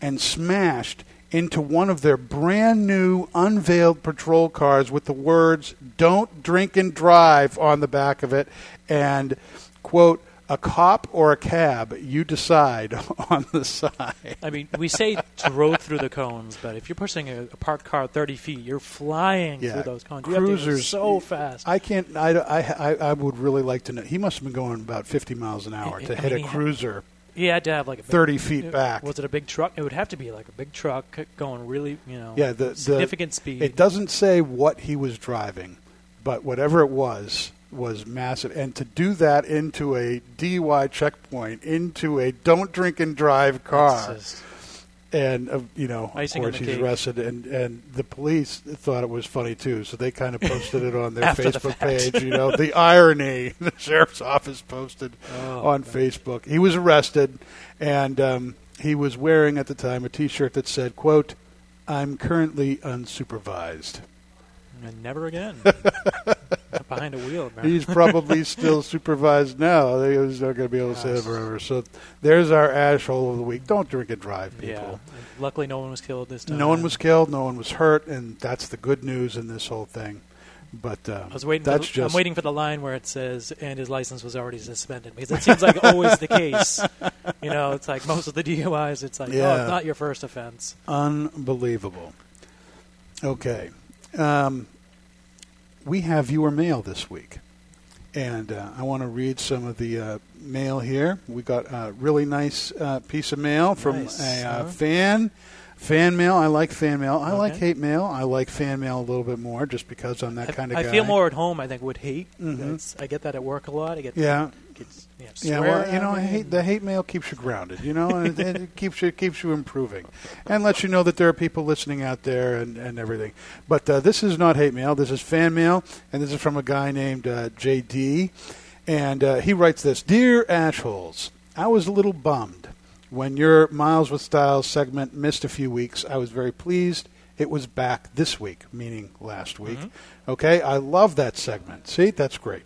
Speaker 1: and smashed into one of their brand new unveiled patrol cars with the words, Don't drink and drive on the back of it. And, quote, a cop or a cab, you decide on the side.
Speaker 2: I mean, we say drove through the cones, but if you're pushing a, a parked car 30 feet, you're flying
Speaker 1: Yeah,
Speaker 2: through those cones. You have to go
Speaker 1: cruisers
Speaker 2: so fast.
Speaker 1: I can't. I, I, I, I would really like to know. He must have been going about 50 miles an hour
Speaker 2: I-
Speaker 1: to
Speaker 2: I
Speaker 1: hit
Speaker 2: mean,
Speaker 1: a cruiser.
Speaker 2: He had to have like a big,
Speaker 1: 30 feet
Speaker 2: uh,
Speaker 1: back.
Speaker 2: Was it a big truck? It would have to be like a big truck going really, you know,
Speaker 1: Yeah, the, the
Speaker 2: significant speed.
Speaker 1: It doesn't say what he was driving, but whatever it was was massive. And to do that into a DUI checkpoint, into a don't drink and drive car,
Speaker 2: just-
Speaker 1: and uh, you know, of
Speaker 2: Icing on
Speaker 1: course, he's
Speaker 2: cake.
Speaker 1: arrested, and and the police thought it was funny too, so they kind of posted it on their
Speaker 2: After the
Speaker 1: Facebook
Speaker 2: fact.
Speaker 1: page. You know, the irony the sheriff's office posted
Speaker 2: Oh,
Speaker 1: on Facebook. He was arrested, and um, he was wearing at the time a T-shirt that said, "quote I'm currently unsupervised."
Speaker 2: And never again. Behind a wheel. man.
Speaker 1: He's probably still supervised now. He's not going to be able to say that forever. So there's our ash hole of the week. Don't drink and drive, people.
Speaker 2: Yeah. Luckily, no one was killed this time.
Speaker 1: No one was killed. No one was hurt, and that's the good news in this whole thing. But uh,
Speaker 2: I was waiting.
Speaker 1: That's
Speaker 2: for the,
Speaker 1: just
Speaker 2: I'm waiting for the line where it says, "And his license was already suspended," because it seems like always the case. You know, it's like most of the DUIs. It's like, oh, it's not your first offense.
Speaker 1: unbelievable. Okay, um, we have viewer mail this week, and uh, I want to read some of the uh, mail here. We got a really nice uh, piece of mail from
Speaker 2: Nice,
Speaker 1: a uh, fan. Fan mail. I like fan mail. I like hate mail. I like fan mail a little bit more, just because I'm that
Speaker 2: I,
Speaker 1: kind of
Speaker 2: I
Speaker 1: guy.
Speaker 2: feel more at home. I think with hate.
Speaker 1: Mhm.
Speaker 2: I get that at work a lot. I get
Speaker 1: Yeah.
Speaker 2: gets, know,
Speaker 1: Yeah, well, you know, hate, the hate mail keeps you grounded, you know, and it, it keeps you keeps you improving, and lets you know that there are people listening out there and, and everything. But uh, this is not hate mail. This is fan mail, and this is from a guy named uh, JD, and uh, he writes this: Dear Ashholes, I was a little bummed when your Miles with Styles segment missed a few weeks. I was very pleased. It was back this week, meaning last week. Okay, I love that segment. See, that's great.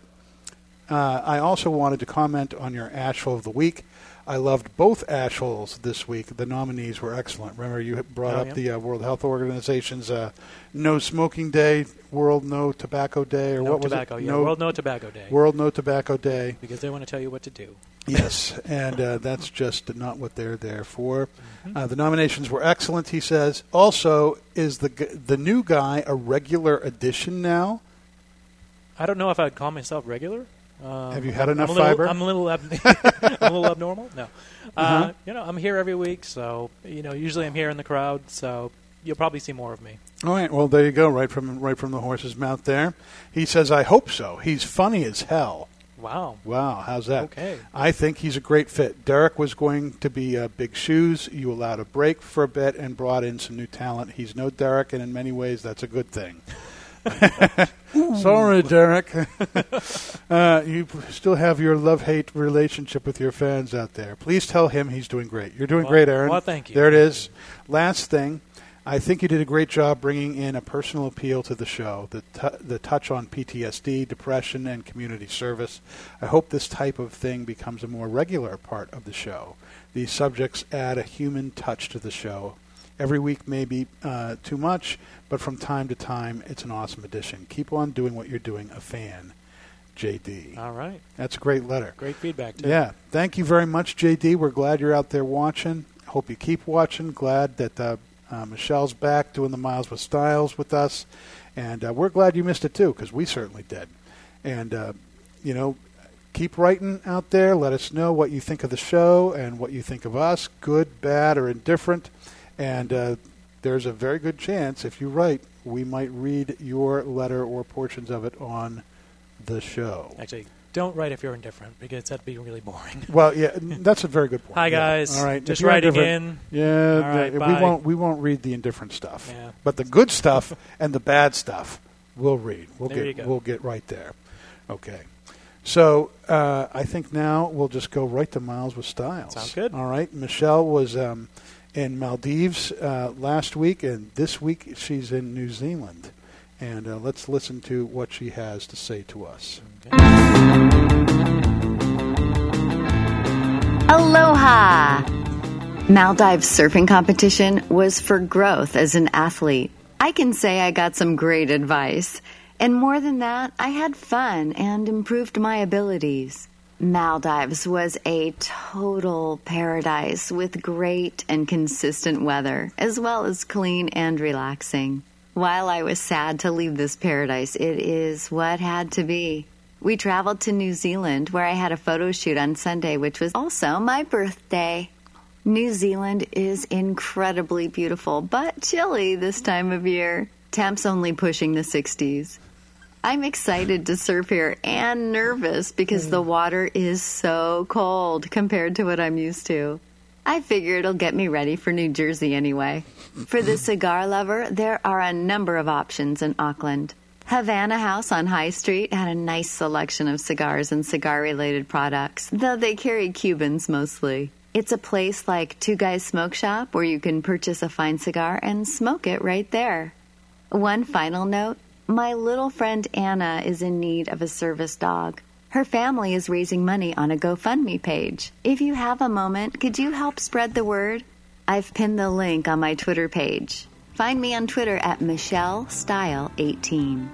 Speaker 1: Uh, I also wanted to comment on your Ashhole of the Week. I loved both Ashholes this week. The nominees were excellent. Remember, you brought
Speaker 2: Oh,
Speaker 1: up
Speaker 2: yeah.
Speaker 1: the uh, World Health Organization's uh, No Smoking Day, World No Tobacco Day, or
Speaker 2: no
Speaker 1: what was
Speaker 2: tobacco.
Speaker 1: it?
Speaker 2: Yeah,
Speaker 1: no,
Speaker 2: World No Tobacco Day.
Speaker 1: World No Tobacco Day.
Speaker 2: because they want to tell you what to do.
Speaker 1: Yes, and uh, that's just not what they're there for.
Speaker 2: Mm-hmm.
Speaker 1: Uh, the nominations were excellent. He says. Also, is the g- the new guy a regular addition now?
Speaker 2: I don't know if I'd call myself regular. Um,
Speaker 1: Have you had
Speaker 2: I'm
Speaker 1: enough
Speaker 2: little,
Speaker 1: fiber?
Speaker 2: I'm a little, ab- I'm a little abnormal. No, uh,
Speaker 1: Uh-huh.
Speaker 2: you know, I'm here every week, so you know, usually I'm here in the crowd, so you'll probably see more of me.
Speaker 1: All right. Well, there you go. Right from right from the horse's mouth. There. He says, "I hope so." He's funny as hell.
Speaker 2: Wow.
Speaker 1: Wow, how's that?
Speaker 2: Okay.
Speaker 1: I think he's a great fit. Derek was going to be uh, big shoes. You allowed a break for a bit and brought in some new talent. He's no Derek, and in many ways, that's a good thing. Sorry, Derek. uh, you still have your love-hate relationship with your fans out there. Please tell him he's doing great. You're doing
Speaker 2: Well-
Speaker 1: great, Aaron.
Speaker 2: well, thank you.
Speaker 1: There it is. Last thing. I think you did a great job bringing in a personal appeal to the show, the, t- the touch on PTSD, depression, and community service. I hope this type of thing becomes a more regular part of the show. These subjects add a human touch to the show. Every week may be uh, too much, but from time to time, it's an awesome addition. Keep on doing what you're doing, a fan. JD.
Speaker 2: All right.
Speaker 1: That's a great letter.
Speaker 2: Great feedback. Too.
Speaker 1: Yeah. Thank you very much, JD. We're glad you're out there watching. Hope you keep watching. Glad that uh, uh, Michelle's back doing the Miles with Styles with us. And uh, we're glad you missed it too, because we certainly did. And, uh, you know, keep writing out there. Let us know what you think of the show and what you think of us, good, bad, or indifferent. And uh, there's a very good chance, if you write, we might read your letter or portions of it on the show.
Speaker 2: Actually, don't write if you're indifferent because that'd be really boring.
Speaker 1: Well, yeah, that's a very good point.
Speaker 2: Hi,
Speaker 1: Yeah.
Speaker 2: guys.
Speaker 1: All right,
Speaker 2: Just
Speaker 1: If you're
Speaker 2: writing in.
Speaker 1: Yeah,
Speaker 2: All right,
Speaker 1: we
Speaker 2: bye.
Speaker 1: won't we won't read the indifferent stuff,
Speaker 2: Yeah.
Speaker 1: but the good stuff and the bad stuff we'll read. We'll
Speaker 2: There
Speaker 1: get
Speaker 2: you go.
Speaker 1: we'll get right there. Okay. So uh, I think now we'll just go right to Miles with Styles.
Speaker 2: Sounds good.
Speaker 1: All right. Michelle was um, in Maldives uh, last week, and this week she's in New Zealand. And uh, let's listen to what she has to say to us.
Speaker 7: Aloha! Maldives surfing competition was for growth as an athlete. I can say I got some great advice. And more than that, I had fun and improved my abilities. Maldives was a total paradise with great and consistent weather, as well as clean and relaxing. While I was sad to leave this paradise, it is what had to be. We traveled to New Zealand, where I had a photo shoot on Sunday, which was also my birthday. New Zealand is incredibly beautiful, but chilly this time of year. Temps only pushing the 60s. I'm excited to surf here and nervous because the mm. water is so cold compared to what I'm used to. I figure it'll get me ready for New Jersey anyway. For the cigar lover, there are a number of options in Auckland. Havana House on High Street had a nice selection of cigars and cigar related products, though they carry Cubans mostly. It's a place like Two Guys Smoke Shop where you can purchase a fine cigar and smoke it right there. One final note my little friend Anna is in need of a service dog. Her family is raising money on a GoFundMe page. If you have a moment, could you help spread the word? I've pinned the link on my Twitter page. Find me on Twitter at Michelle Style 18.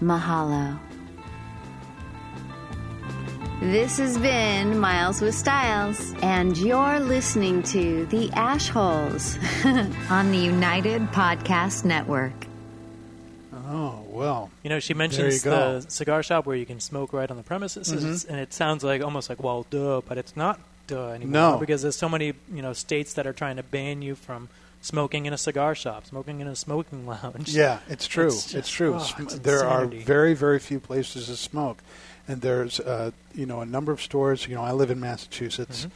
Speaker 7: Mahalo. This has been Miles with Styles, and you're listening to The Ashholes on the United Podcast Network.
Speaker 1: Oh well.
Speaker 2: You know, she mentions the cigar shop where you can smoke right on the premises,
Speaker 1: Mhm.
Speaker 2: and it sounds like almost like well, duh, but it's not duh anymore
Speaker 1: No.
Speaker 2: because there's so many you know states that are trying to ban you from smoking in a cigar shop, smoking in a smoking lounge.
Speaker 1: Yeah, it's true.
Speaker 2: It's
Speaker 1: It's, true.
Speaker 2: oh, it's
Speaker 1: there
Speaker 2: insanity.
Speaker 1: are very, very few places to smoke, and there's uh, you know a number of stores. You know, I live in Massachusetts.
Speaker 2: Mm-hmm.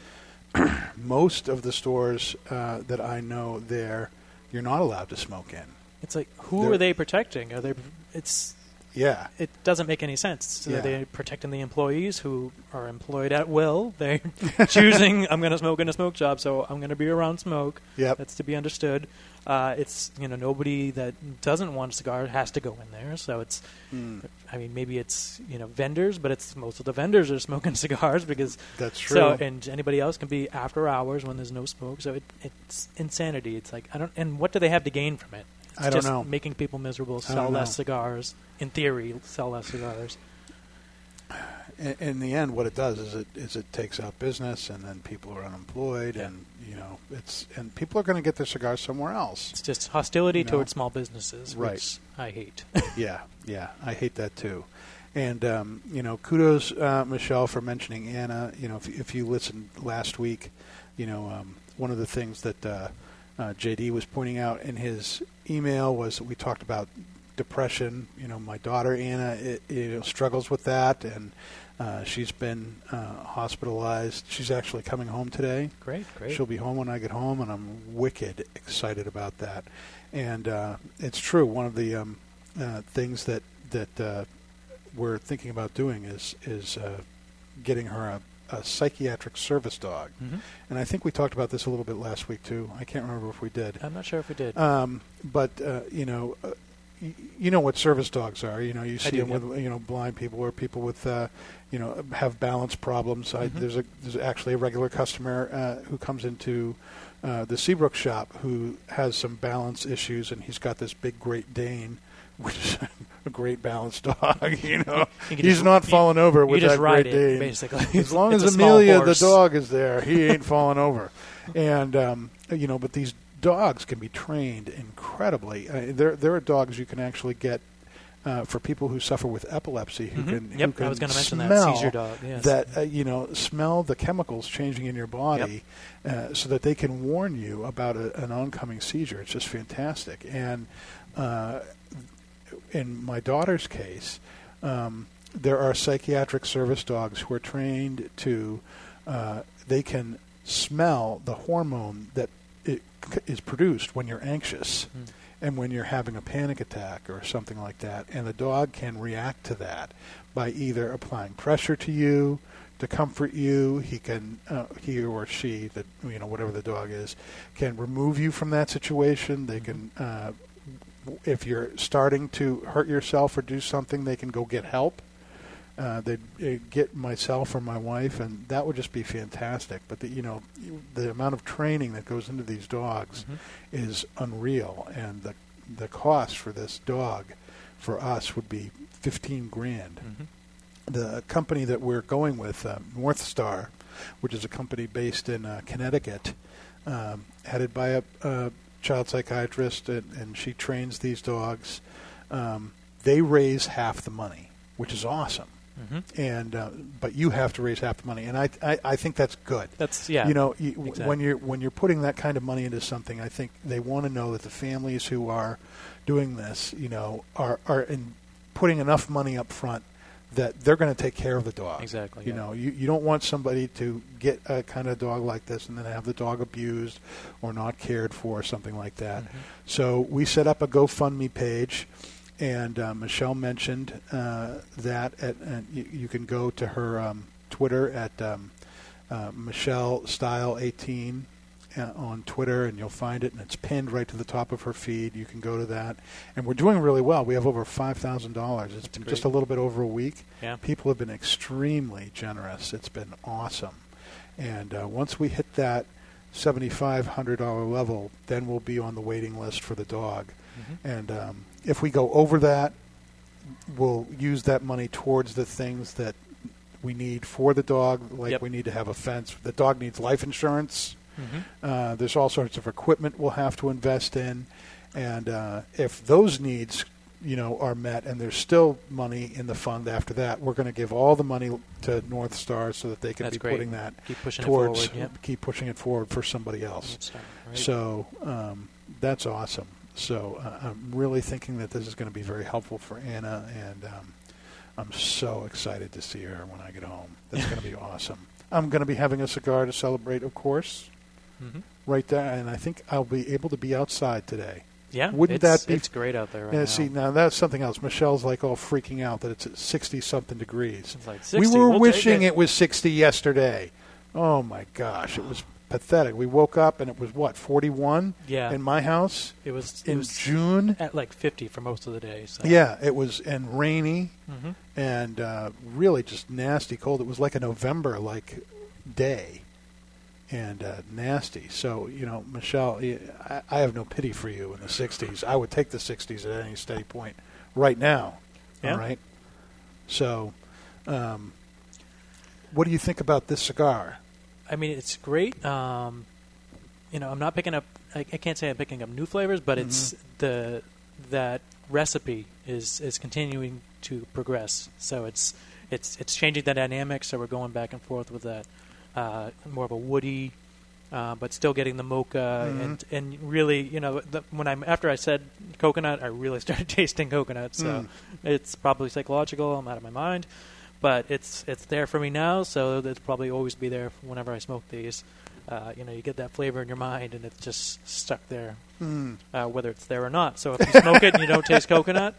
Speaker 1: Most of the stores uh, that I know there, you're not allowed to smoke in.
Speaker 2: It's like who
Speaker 1: They're-
Speaker 2: are they protecting? Are they? It's
Speaker 1: Yeah.
Speaker 2: It doesn't make any sense.
Speaker 1: Yeah.
Speaker 2: Are they protecting the employees who are employed at will? They're choosing. I'm going to smoke in a smoke shop, so I'm going to be around smoke.
Speaker 1: Yep.
Speaker 2: That's to be understood. Uh, it's you know nobody that doesn't want a cigar has to go in there. So it's.
Speaker 1: Hmm.
Speaker 2: I mean, maybe it's you know vendors, but it's most of the vendors are smoking cigars because
Speaker 1: That's true.
Speaker 2: So and anybody else can be after hours when there's no smoke. So it, it's insanity. It's like I don't. And what do they have to gain from it? It's
Speaker 1: I don't
Speaker 2: just
Speaker 1: know.
Speaker 2: Making people miserable, sell less
Speaker 1: know.
Speaker 2: cigars. In theory, sell less cigars.
Speaker 1: in, in the end, what it does is it is it takes out business, and then people are unemployed, and you know it's and people are going to get their cigars somewhere else.
Speaker 2: It's just hostility
Speaker 1: You know?
Speaker 2: towards small businesses,
Speaker 1: Right.
Speaker 2: which I hate.
Speaker 1: yeah, yeah, I hate that too. And um, you know, kudos, uh, Michelle, for mentioning Anna. You know, if, if you listened last week, you know, um, one of the things that uh, uh, JD was pointing out in his email was we talked about depression. You know, my daughter Anna it, you know, struggles with that, and uh, she's been uh, hospitalized. She's actually coming home today.
Speaker 2: Great, great.
Speaker 1: She'll be home when I get home, and I'm wicked excited about that. And uh, it's true. One of the um, uh, things that that uh, we're thinking about doing is is uh, getting her a, a psychiatric service dog.
Speaker 2: Mhm.
Speaker 1: And I think we talked about this a little bit last week too. I can't remember if we did.
Speaker 2: I'm not sure if we did.
Speaker 1: Um, but uh, you know, uh, y- you know what service dogs are. You know, you see
Speaker 2: do,
Speaker 1: them with you know blind people or people with uh, you know have balance problems. I,
Speaker 2: Mhm.
Speaker 1: there's a there's actually a regular customer uh, who comes into uh, the Seabrook shop who has some balance issues, and he's got this big Great Dane. Which is a great balanced dog, you know.
Speaker 2: You
Speaker 1: He's
Speaker 2: just-
Speaker 1: not
Speaker 2: you-
Speaker 1: falling over with that Great
Speaker 2: it,
Speaker 1: Dane.
Speaker 2: basically.
Speaker 1: As long as Amelia, the dog, is there, he ain't falling over. And um, you know, but these dogs can be trained incredibly. Uh, there, there are dogs you can actually get uh, for people who suffer with epilepsy who
Speaker 2: Mhm.
Speaker 1: can.
Speaker 2: Yep,
Speaker 1: who can
Speaker 2: I was gonna mention that, seizure dog, yes.
Speaker 1: That uh, you know, smell the chemicals changing in your body, uh, so that they can warn you about a, an oncoming seizure. It's just fantastic. And uh, in my daughter's case, um, there are psychiatric service dogs who are trained to. Uh, they can smell the hormone that it c- is produced when you're anxious
Speaker 2: Hmm.
Speaker 1: and when you're having a panic attack or something like that, and the dog can react to that by either applying pressure to you to comfort you. He can, uh, he or she, that you know, whatever the dog is, can remove you from that situation. They can, uh, if you're starting to hurt yourself or do something, they can go get help. Uh, they'd uh, get myself or my wife, and that would just be fantastic. But the, you know, the amount of training that goes into these dogs
Speaker 2: Mhm.
Speaker 1: is unreal, and the the cost for this dog for us would be fifteen grand.
Speaker 2: Mhm.
Speaker 1: the company that we're going with, uh, North Star, which is a company based in uh, Connecticut, um, headed by a, a child psychiatrist, and, and she trains these dogs. Um, they raise half the money, which is awesome.
Speaker 2: Mm-hmm.
Speaker 1: And uh, but you have to raise half the money, and I, I, I think that's good.
Speaker 2: That's yeah.
Speaker 1: You know, you,
Speaker 2: exactly.
Speaker 1: when you're when you're putting that kind of money into something, I think they want to know that the families who are doing this, you know, are are in putting enough money up front that they're going to take care of the dog.
Speaker 2: Exactly,
Speaker 1: You
Speaker 2: yeah.
Speaker 1: know, you, you don't want somebody to get a kind of dog like this and then have the dog abused or not cared for or something like that.
Speaker 2: Mm-hmm.
Speaker 1: So we set up a GoFundMe page. And uh, Michelle mentioned uh, that at, and you, you can go to her um, Twitter at um, uh, Michelle Style 18 uh, on Twitter, and you'll find it, and it's pinned right to the top of her feed. You can go to that, and we're doing really well. We have over five thousand dollars. It's been just a little bit over a week.
Speaker 2: Yeah.
Speaker 1: People have been extremely generous. It's been awesome, and uh, once we hit that seventy-five hundred dollar level, then we'll be on the waiting list for the dog.
Speaker 2: Mm-hmm.
Speaker 1: And um, if we go over that, we'll use that money towards the things that we need for the dog. Like
Speaker 2: Yep.
Speaker 1: we need to have a fence. The dog needs life insurance.
Speaker 2: Mhm.
Speaker 1: Uh, there's all sorts of equipment we'll have to invest in, and uh, if those needs, you know, are met, and there's still money in the fund after that, we're going to give all the money to North Star so that they can
Speaker 2: That's
Speaker 1: be
Speaker 2: great.
Speaker 1: putting that
Speaker 2: Keep pushing it forward, yep.
Speaker 1: keep pushing it forward for somebody else.
Speaker 2: Right.
Speaker 1: So um, that's awesome. So uh, I'm really thinking that this is going to be very helpful for Anna, and um, I'm so excited to see her when I get home. That's going to be awesome. I'm going to be having a cigar to celebrate, of course,
Speaker 2: Mhm.
Speaker 1: right there, and I think I'll be able to be outside today.
Speaker 2: Yeah,
Speaker 1: wouldn't
Speaker 2: it's,
Speaker 1: that be?
Speaker 2: It's great out there right
Speaker 1: yeah,
Speaker 2: now.
Speaker 1: see, now that's something else. Michelle's like all freaking out that it's at 60 something degrees.
Speaker 2: It's like
Speaker 1: we were
Speaker 2: we'll
Speaker 1: wishing
Speaker 2: it.
Speaker 1: it was 60 yesterday. Oh my gosh, it was pathetic. We woke up and it was what 41
Speaker 2: Yeah.
Speaker 1: in my house
Speaker 2: it was it
Speaker 1: in
Speaker 2: was
Speaker 1: June.
Speaker 2: at like 50 for most of the day. So.
Speaker 1: Yeah, it was and rainy
Speaker 2: Mhm.
Speaker 1: and uh, really just nasty cold. It was like a November like day and uh, nasty. So you know, Michelle, I have no pity for you in the '60s. I would take the '60s at any steady point right now.
Speaker 2: Yeah.
Speaker 1: All right. So, um, what do you think about this cigar?
Speaker 2: I mean, it's great. Um, you know, I'm not picking up. I, I can't say I'm picking up new flavors, but it's
Speaker 1: Mm-hmm.
Speaker 2: the that recipe is is continuing to progress. So it's it's it's changing the dynamic. So we're going back and forth with that uh, more of a woody, uh, but still getting the mocha
Speaker 1: Mhm.
Speaker 2: and and really, you know, the, when I'm after I said coconut, I really started tasting coconut. So
Speaker 1: Mm.
Speaker 2: it's probably psychological. I'm out of my mind. But it's it's there for me now, so it'll probably always be there whenever I smoke these. Uh, you know, you get that flavor in your mind, and it's just stuck there,
Speaker 1: Mm.
Speaker 2: uh, whether it's there or not. So if you smoke it and you don't taste coconut,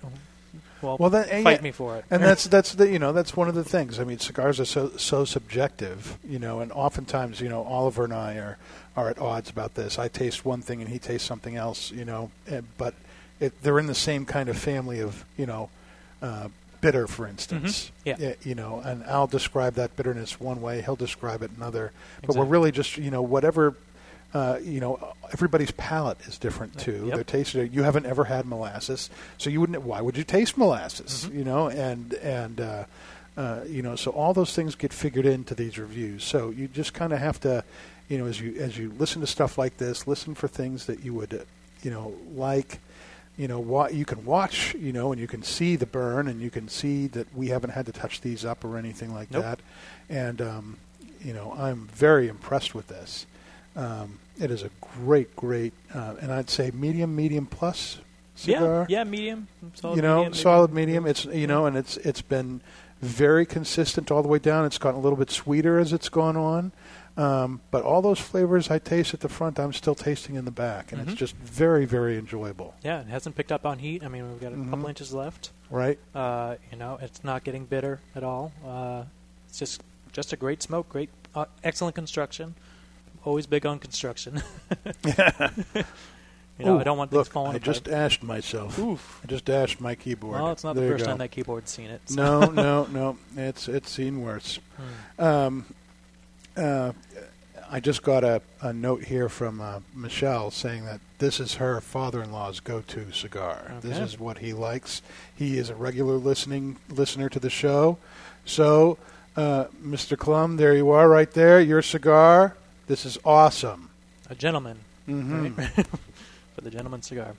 Speaker 2: well,
Speaker 1: Well, that, and
Speaker 2: fight
Speaker 1: yeah,
Speaker 2: me for it.
Speaker 1: And that's that's the you know that's one of the things. I mean, cigars are so so subjective, you know, and oftentimes you know Oliver and I are are at odds about this. I taste one thing and he tastes something else, you know, eh, but it, they're in the same kind of family of you know uh, bitter, for instance.
Speaker 2: Mhm. Yeah.
Speaker 1: Eh, you know, and I'll describe that bitterness one way, he'll describe it another. But we're really just you know whatever. Uh, you know, everybody's palate is different too.
Speaker 2: Yep.
Speaker 1: Their taste. You haven't ever had molasses, so you wouldn't. Why would you taste molasses?
Speaker 2: Mm-hmm.
Speaker 1: You know, and and uh, uh, you know, so all those things get figured into these reviews. So you just kind of have to, you know, as you as you listen to stuff like this, listen for things that you would, you know, like. You know, wa- you can watch, you know, and you can see the burn, and you can see that we haven't had to touch these up or anything like
Speaker 2: Nope.
Speaker 1: that. And um, you know, I'm very impressed with this. Um, it is a great, great, uh, and I'd say medium, medium plus cigar.
Speaker 2: Yeah, yeah, medium, solid
Speaker 1: you know,
Speaker 2: medium,
Speaker 1: solid medium. It's you know, and it's it's been very consistent all the way down. It's gotten a little bit sweeter as it's gone on, um, but all those flavors I taste at the front, I'm still tasting in the back, and
Speaker 2: Mhm.
Speaker 1: it's just very, very enjoyable.
Speaker 2: Yeah, it hasn't picked up on heat. I mean, we've got a
Speaker 1: Mhm.
Speaker 2: couple inches left.
Speaker 1: Right?
Speaker 2: Uh, you know, it's not getting bitter at all. Uh, it's just just a great smoke, great, uh, excellent construction. Always big on construction. you know, I don't want
Speaker 1: look,
Speaker 2: things falling
Speaker 1: I
Speaker 2: apart.
Speaker 1: just ashed myself.
Speaker 2: Oof.
Speaker 1: I just dashed my keyboard.
Speaker 2: Well, it's not
Speaker 1: There
Speaker 2: the first time that keyboard's seen it. so.
Speaker 1: No, no, no. It's it's seen worse.
Speaker 2: Hmm.
Speaker 1: Um, uh, I just got a, a note here from uh, Michelle saying that this is her father-in-law's go-to cigar. This is what he likes. He is a regular listening listener to the show. So, uh, Mr. Clum, there you are, right there. Your cigar. This is awesome.
Speaker 2: A gentleman.
Speaker 1: Mhm.
Speaker 2: right? For the gentleman cigar.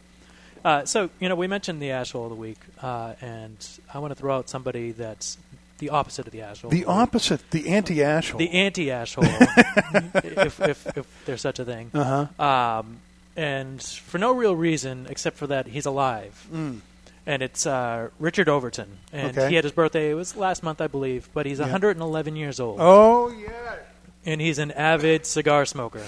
Speaker 2: Uh, so, you know, we mentioned the asshole of the week, uh, and I want to throw out somebody that's the opposite of the asshole.
Speaker 1: The opposite, the anti-asshole.
Speaker 2: The anti-asshole, if, if, if there's such a thing.
Speaker 1: Uh-huh.
Speaker 2: Um, and for no real reason except for that he's alive.
Speaker 1: Mm.
Speaker 2: And it's uh, Richard Overton. And
Speaker 1: Okay.
Speaker 2: he had his birthday, it was last month, I believe, but he's
Speaker 1: Yeah.
Speaker 2: 111 years old.
Speaker 1: Oh yeah.
Speaker 2: And he's an avid cigar smoker.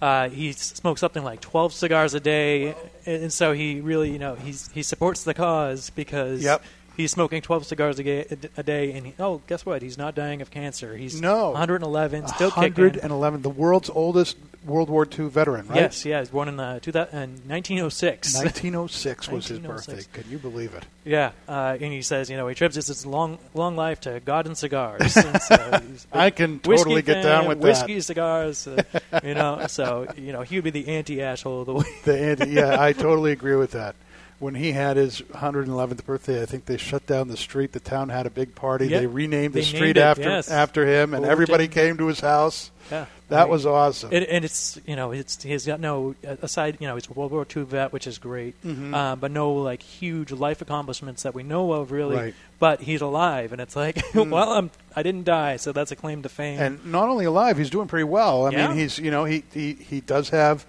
Speaker 2: Uh, he smokes something like 12 cigars a day, and so he really, you know, he's, he supports the cause because
Speaker 1: Yep.
Speaker 2: He's smoking 12 cigars a, ga- a d- a day, and he, oh, guess what? He's not dying of cancer. He's
Speaker 1: No.
Speaker 2: 111, still kicking.
Speaker 1: 111, the world's oldest World War II veteran, right?
Speaker 2: Yes, yeah, he was born in, uh, 2000, in 1906.
Speaker 1: 1906 was his birthday. Can you believe it?
Speaker 2: Yeah, uh, and he says, you know, he attributes his long, long life to God and cigars. And so
Speaker 1: I can totally get
Speaker 2: fan,
Speaker 1: down with that.
Speaker 2: whiskey, cigars. Uh, you know, so you know, he would be the anti-asshole of the week.
Speaker 1: The anti, yeah, I totally agree with that. When he had his 111th birthday, I think they shut down the street. The town had a big party.
Speaker 2: Yep.
Speaker 1: They renamed the street
Speaker 2: it,
Speaker 1: after
Speaker 2: yes.
Speaker 1: after him, and
Speaker 2: Overton.
Speaker 1: everybody came to his house.
Speaker 2: Yeah,
Speaker 1: That
Speaker 2: I mean,
Speaker 1: was awesome.
Speaker 2: It, and it's you know, it's he's got no aside. You know, he's a World War II vet, which is great,
Speaker 1: Mhm.
Speaker 2: uh, but no like huge life accomplishments that we know of really.
Speaker 1: Right.
Speaker 2: But he's alive, and it's like,
Speaker 1: Mm.
Speaker 2: well, I'm, I didn't die, so that's a claim to fame.
Speaker 1: and not only alive, he's doing pretty well. I
Speaker 2: Yeah.
Speaker 1: mean, he's you know he he, he does have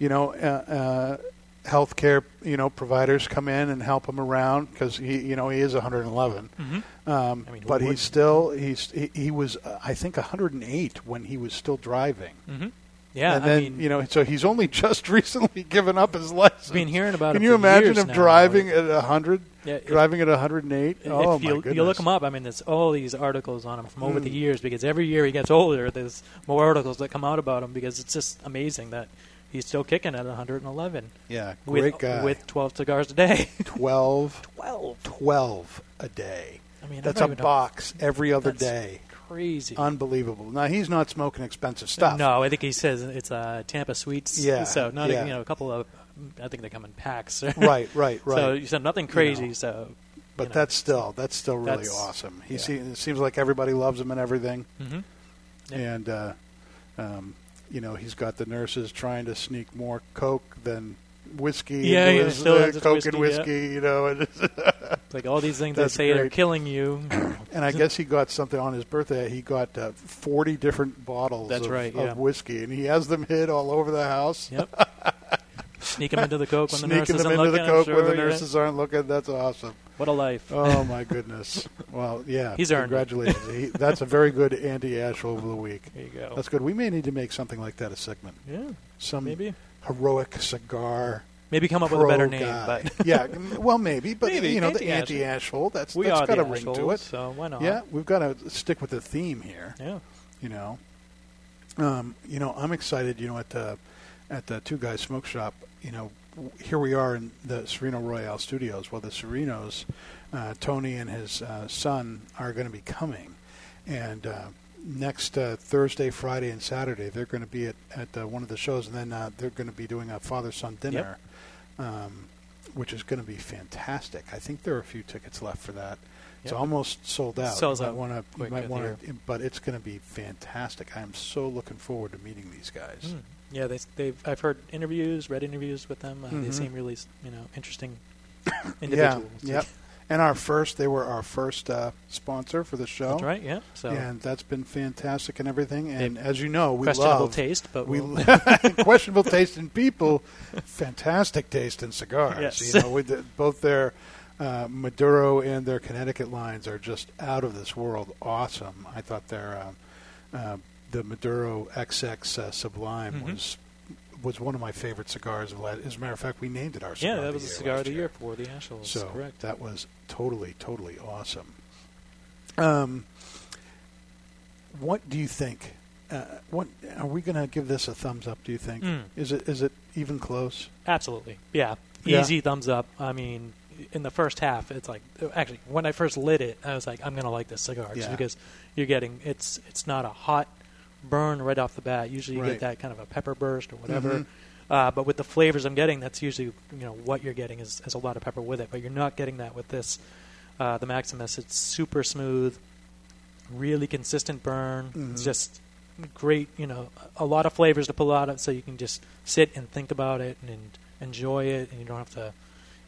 Speaker 1: you know uh, uh, healthcare you know providers come in and help him around because he you know he is 111.
Speaker 2: Mhm.
Speaker 1: Um,
Speaker 2: I mean,
Speaker 1: but he's still he's he, he was uh, I think 108 when he was still driving.
Speaker 2: hmm Yeah,
Speaker 1: and
Speaker 2: I
Speaker 1: then
Speaker 2: mean,
Speaker 1: you know so he's only just recently given up his license.
Speaker 2: been hearing about
Speaker 1: Can you
Speaker 2: for
Speaker 1: imagine
Speaker 2: years
Speaker 1: him
Speaker 2: now.
Speaker 1: driving at 100?
Speaker 2: Yeah, if-
Speaker 1: driving at 108.
Speaker 2: If
Speaker 1: oh
Speaker 2: you,
Speaker 1: my goodness!
Speaker 2: you look him up, I mean, there's all these articles on him from over the
Speaker 1: Mm.
Speaker 2: years because every year he gets older, there's more articles that come out about him because it's just amazing that he's still kicking at 111
Speaker 1: Yeah,
Speaker 2: with,
Speaker 1: great guy.
Speaker 2: with 12 cigars a day.
Speaker 1: 12,
Speaker 2: 12.
Speaker 1: 12 a day.
Speaker 2: I mean,
Speaker 1: That's
Speaker 2: don't
Speaker 1: a
Speaker 2: know-
Speaker 1: box every other
Speaker 2: That's
Speaker 1: day.
Speaker 2: Crazy.
Speaker 1: Unbelievable. Now he's not smoking expensive stuff.
Speaker 2: No, I think he says it's uh, Tampa Sweets.
Speaker 1: Yeah,
Speaker 2: So not
Speaker 1: yeah.
Speaker 2: a, you know a couple of, I think they come in packs.
Speaker 1: Right, right, right.
Speaker 2: So you said nothing
Speaker 1: You
Speaker 2: crazy.
Speaker 1: know.
Speaker 2: So,
Speaker 1: But
Speaker 2: you know,
Speaker 1: that's still that's still really
Speaker 2: That's-
Speaker 1: awesome. He
Speaker 2: yeah.
Speaker 1: se- it seems like everybody loves him and everything.
Speaker 2: Mhm. Yeah.
Speaker 1: And uh, um, you know he's got the nurses trying to sneak more coke than whiskey.
Speaker 2: Yeah, yeah,
Speaker 1: his,
Speaker 2: still
Speaker 1: uh, coke
Speaker 2: whiskey,
Speaker 1: and
Speaker 2: yeah.
Speaker 1: whiskey. You know, and
Speaker 2: like all these things they say are killing you.
Speaker 1: And I guess he got something on his birthday. He got uh, 40 different bottles
Speaker 2: That's
Speaker 1: of,
Speaker 2: right,
Speaker 1: of whiskey, and he has them hid all over the house.
Speaker 2: Yep. Sneak him into the coke when the
Speaker 1: Sneaking
Speaker 2: nurses
Speaker 1: them into the coke
Speaker 2: I'm
Speaker 1: when the
Speaker 2: sure,
Speaker 1: nurses aren't looking. That's awesome.
Speaker 2: What a life.
Speaker 1: Oh my goodness. Well, yeah.
Speaker 2: He's earned.
Speaker 1: Congratulations. he, that's a very good anti-asshole of the week.
Speaker 2: There you go.
Speaker 1: That's good. We may need to make something like that a segment.
Speaker 2: Yeah,
Speaker 1: Some
Speaker 2: maybe.
Speaker 1: heroic cigar.
Speaker 2: Maybe come up with a better name,
Speaker 1: guy.
Speaker 2: but
Speaker 1: yeah, well, maybe, but
Speaker 2: Maybe,
Speaker 1: you know, the
Speaker 2: anti-asshole.
Speaker 1: anti-asshole. That's
Speaker 2: we
Speaker 1: that's got
Speaker 2: the
Speaker 1: a ring to it.
Speaker 2: So why not?
Speaker 1: Yeah, we've got to stick with the theme here.
Speaker 2: Yeah.
Speaker 1: You know, um, you know, I'm excited. You know, at the at the Two Guys Smoke Shop. You know, here we are in the Serino Royale Studios. Well, the Serinos, uh, Tony and his uh, son are going to be coming, and uh, next uh, Thursday, Friday, and Saturday they're going to be at at uh, one of the shows, and then uh, they're going to be doing a father-son dinner. Um, which is going to be fantastic. I think there are a few tickets left for that. It's almost sold out.
Speaker 2: Sells out
Speaker 1: wanna, you might want to, but it's going to be fantastic. I am so looking forward to meeting these guys.
Speaker 2: Mm. Yeah, they, they've. I've heard interviews, read interviews with them. Uh, They
Speaker 1: Mhm.
Speaker 2: seem really, you know, interesting individuals.
Speaker 1: Yeah, yep. And our first, they were our first uh, sponsor for the show.
Speaker 2: That's right. Yeah. So
Speaker 1: and that's been fantastic and everything. And as you know, we
Speaker 2: questionable
Speaker 1: love
Speaker 2: taste, but
Speaker 1: we
Speaker 2: we'll-
Speaker 1: questionable taste in people, fantastic taste in cigars.
Speaker 2: Yes.
Speaker 1: You know, with the, both their uh, Maduro and their Connecticut lines are just out of this world. Awesome. I thought their uh, uh, the Maduro XX uh, Sublime
Speaker 2: Mhm.
Speaker 1: was was one of my favorite cigars of last. As a matter of fact, we named it our
Speaker 2: yeah,
Speaker 1: cigar. of
Speaker 2: that
Speaker 1: the
Speaker 2: was a cigar of the
Speaker 1: year.
Speaker 2: year for the Ashholes.
Speaker 1: So
Speaker 2: correct.
Speaker 1: that was totally, totally awesome. Um, what do you think? Uh, what are we going to give this a thumbs up? Do you think?
Speaker 2: Mm.
Speaker 1: Is it is it even close?
Speaker 2: Absolutely. Yeah.
Speaker 1: Yeah.
Speaker 2: Easy thumbs up. I mean, in the first half, it's like actually when I first lit it, I was like, I'm gonna like this cigar just
Speaker 1: Yeah.
Speaker 2: because you're getting it's it's not a hot, burn right off the bat. Usually you
Speaker 1: Right.
Speaker 2: get that kind of a pepper burst or whatever.
Speaker 1: Mhm.
Speaker 2: Uh, but with the flavors I'm getting, that's usually you know what you're getting is, is a lot of pepper with it. But you're not getting that with this. Uh, the Maximus, it's super smooth, really consistent burn. It's
Speaker 1: Mhm.
Speaker 2: just great. You know, a lot of flavors to pull out of, so you can just sit and think about it and, and enjoy it, and you don't have to.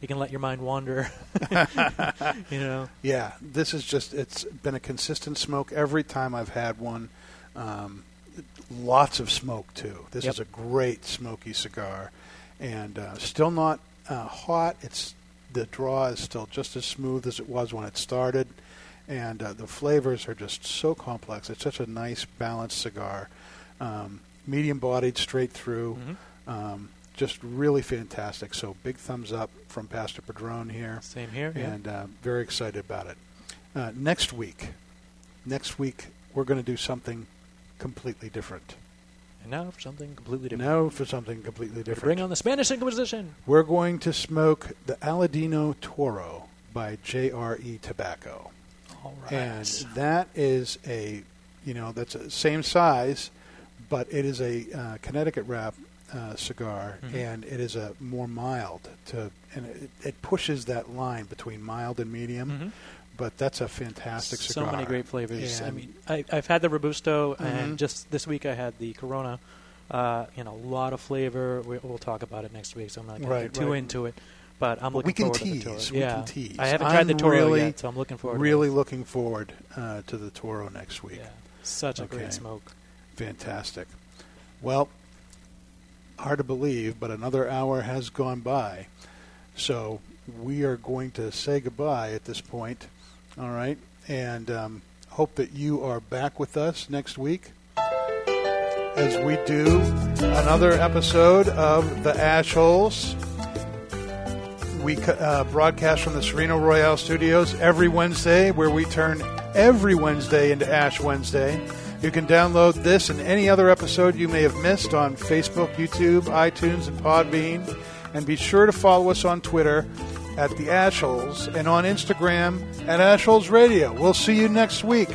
Speaker 2: You can let your mind wander. you know.
Speaker 1: Yeah, this is just, it's been a consistent smoke every time I've had one. Um, lots of smoke, too. This
Speaker 2: Yep.
Speaker 1: is a great smoky cigar. And uh, still not uh, hot. It's The draw is still just as smooth as it was when it started. And uh, the flavors are just so complex. It's such a nice, balanced cigar. Um, medium bodied, straight through.
Speaker 2: Mhm.
Speaker 1: Um, just really fantastic. So big thumbs up from Pastor Padron here.
Speaker 2: Same here. yeah.
Speaker 1: And uh, very excited about it. Uh, next week, next week we're going to do something completely different.
Speaker 2: And now for something completely different.
Speaker 1: Now for something completely different.
Speaker 2: Bring on the Spanish Inquisition.
Speaker 1: We're going to smoke the Aladino Toro by JRE Tobacco.
Speaker 2: All right.
Speaker 1: And that is a, you know, that's a same size, but it is a uh, Connecticut wrap uh, cigar,
Speaker 2: Mhm.
Speaker 1: and it is a more mild to, and it, it pushes that line between mild and medium.
Speaker 2: Mhm.
Speaker 1: But that's a fantastic
Speaker 2: so
Speaker 1: cigar.
Speaker 2: So many great flavors. I mean, I, I've had the Robusto,
Speaker 1: Mhm.
Speaker 2: and just this week I had the Corona. Uh, you know, a lot of flavor. We, we'll talk about it next week, so I'm not going
Speaker 1: Right,
Speaker 2: to get too
Speaker 1: right.
Speaker 2: into it. But I'm looking
Speaker 1: we can
Speaker 2: forward
Speaker 1: tease.
Speaker 2: to the Toro.
Speaker 1: We
Speaker 2: yeah,
Speaker 1: can tease.
Speaker 2: I haven't
Speaker 1: I'm
Speaker 2: tried the Toro
Speaker 1: really,
Speaker 2: yet, so I'm looking forward.
Speaker 1: Really
Speaker 2: to
Speaker 1: looking forward uh, to the Toro next week.
Speaker 2: Yeah, such a
Speaker 1: Okay.
Speaker 2: great smoke.
Speaker 1: Fantastic. Well, hard to believe, but another hour has gone by. So we are going to say goodbye at this point. All right. And um, hope that you are back with us next week as we do another episode of The Ash Holes. We uh, broadcast from the Serino Royale Studios every Wednesday, where we turn every Wednesday into Ash Wednesday. You can download this and any other episode you may have missed on Facebook, YouTube, iTunes, and Podbean. And be sure to follow us on Twitter at the Ashholes and on Instagram at Ashholes Radio. We'll see you next week.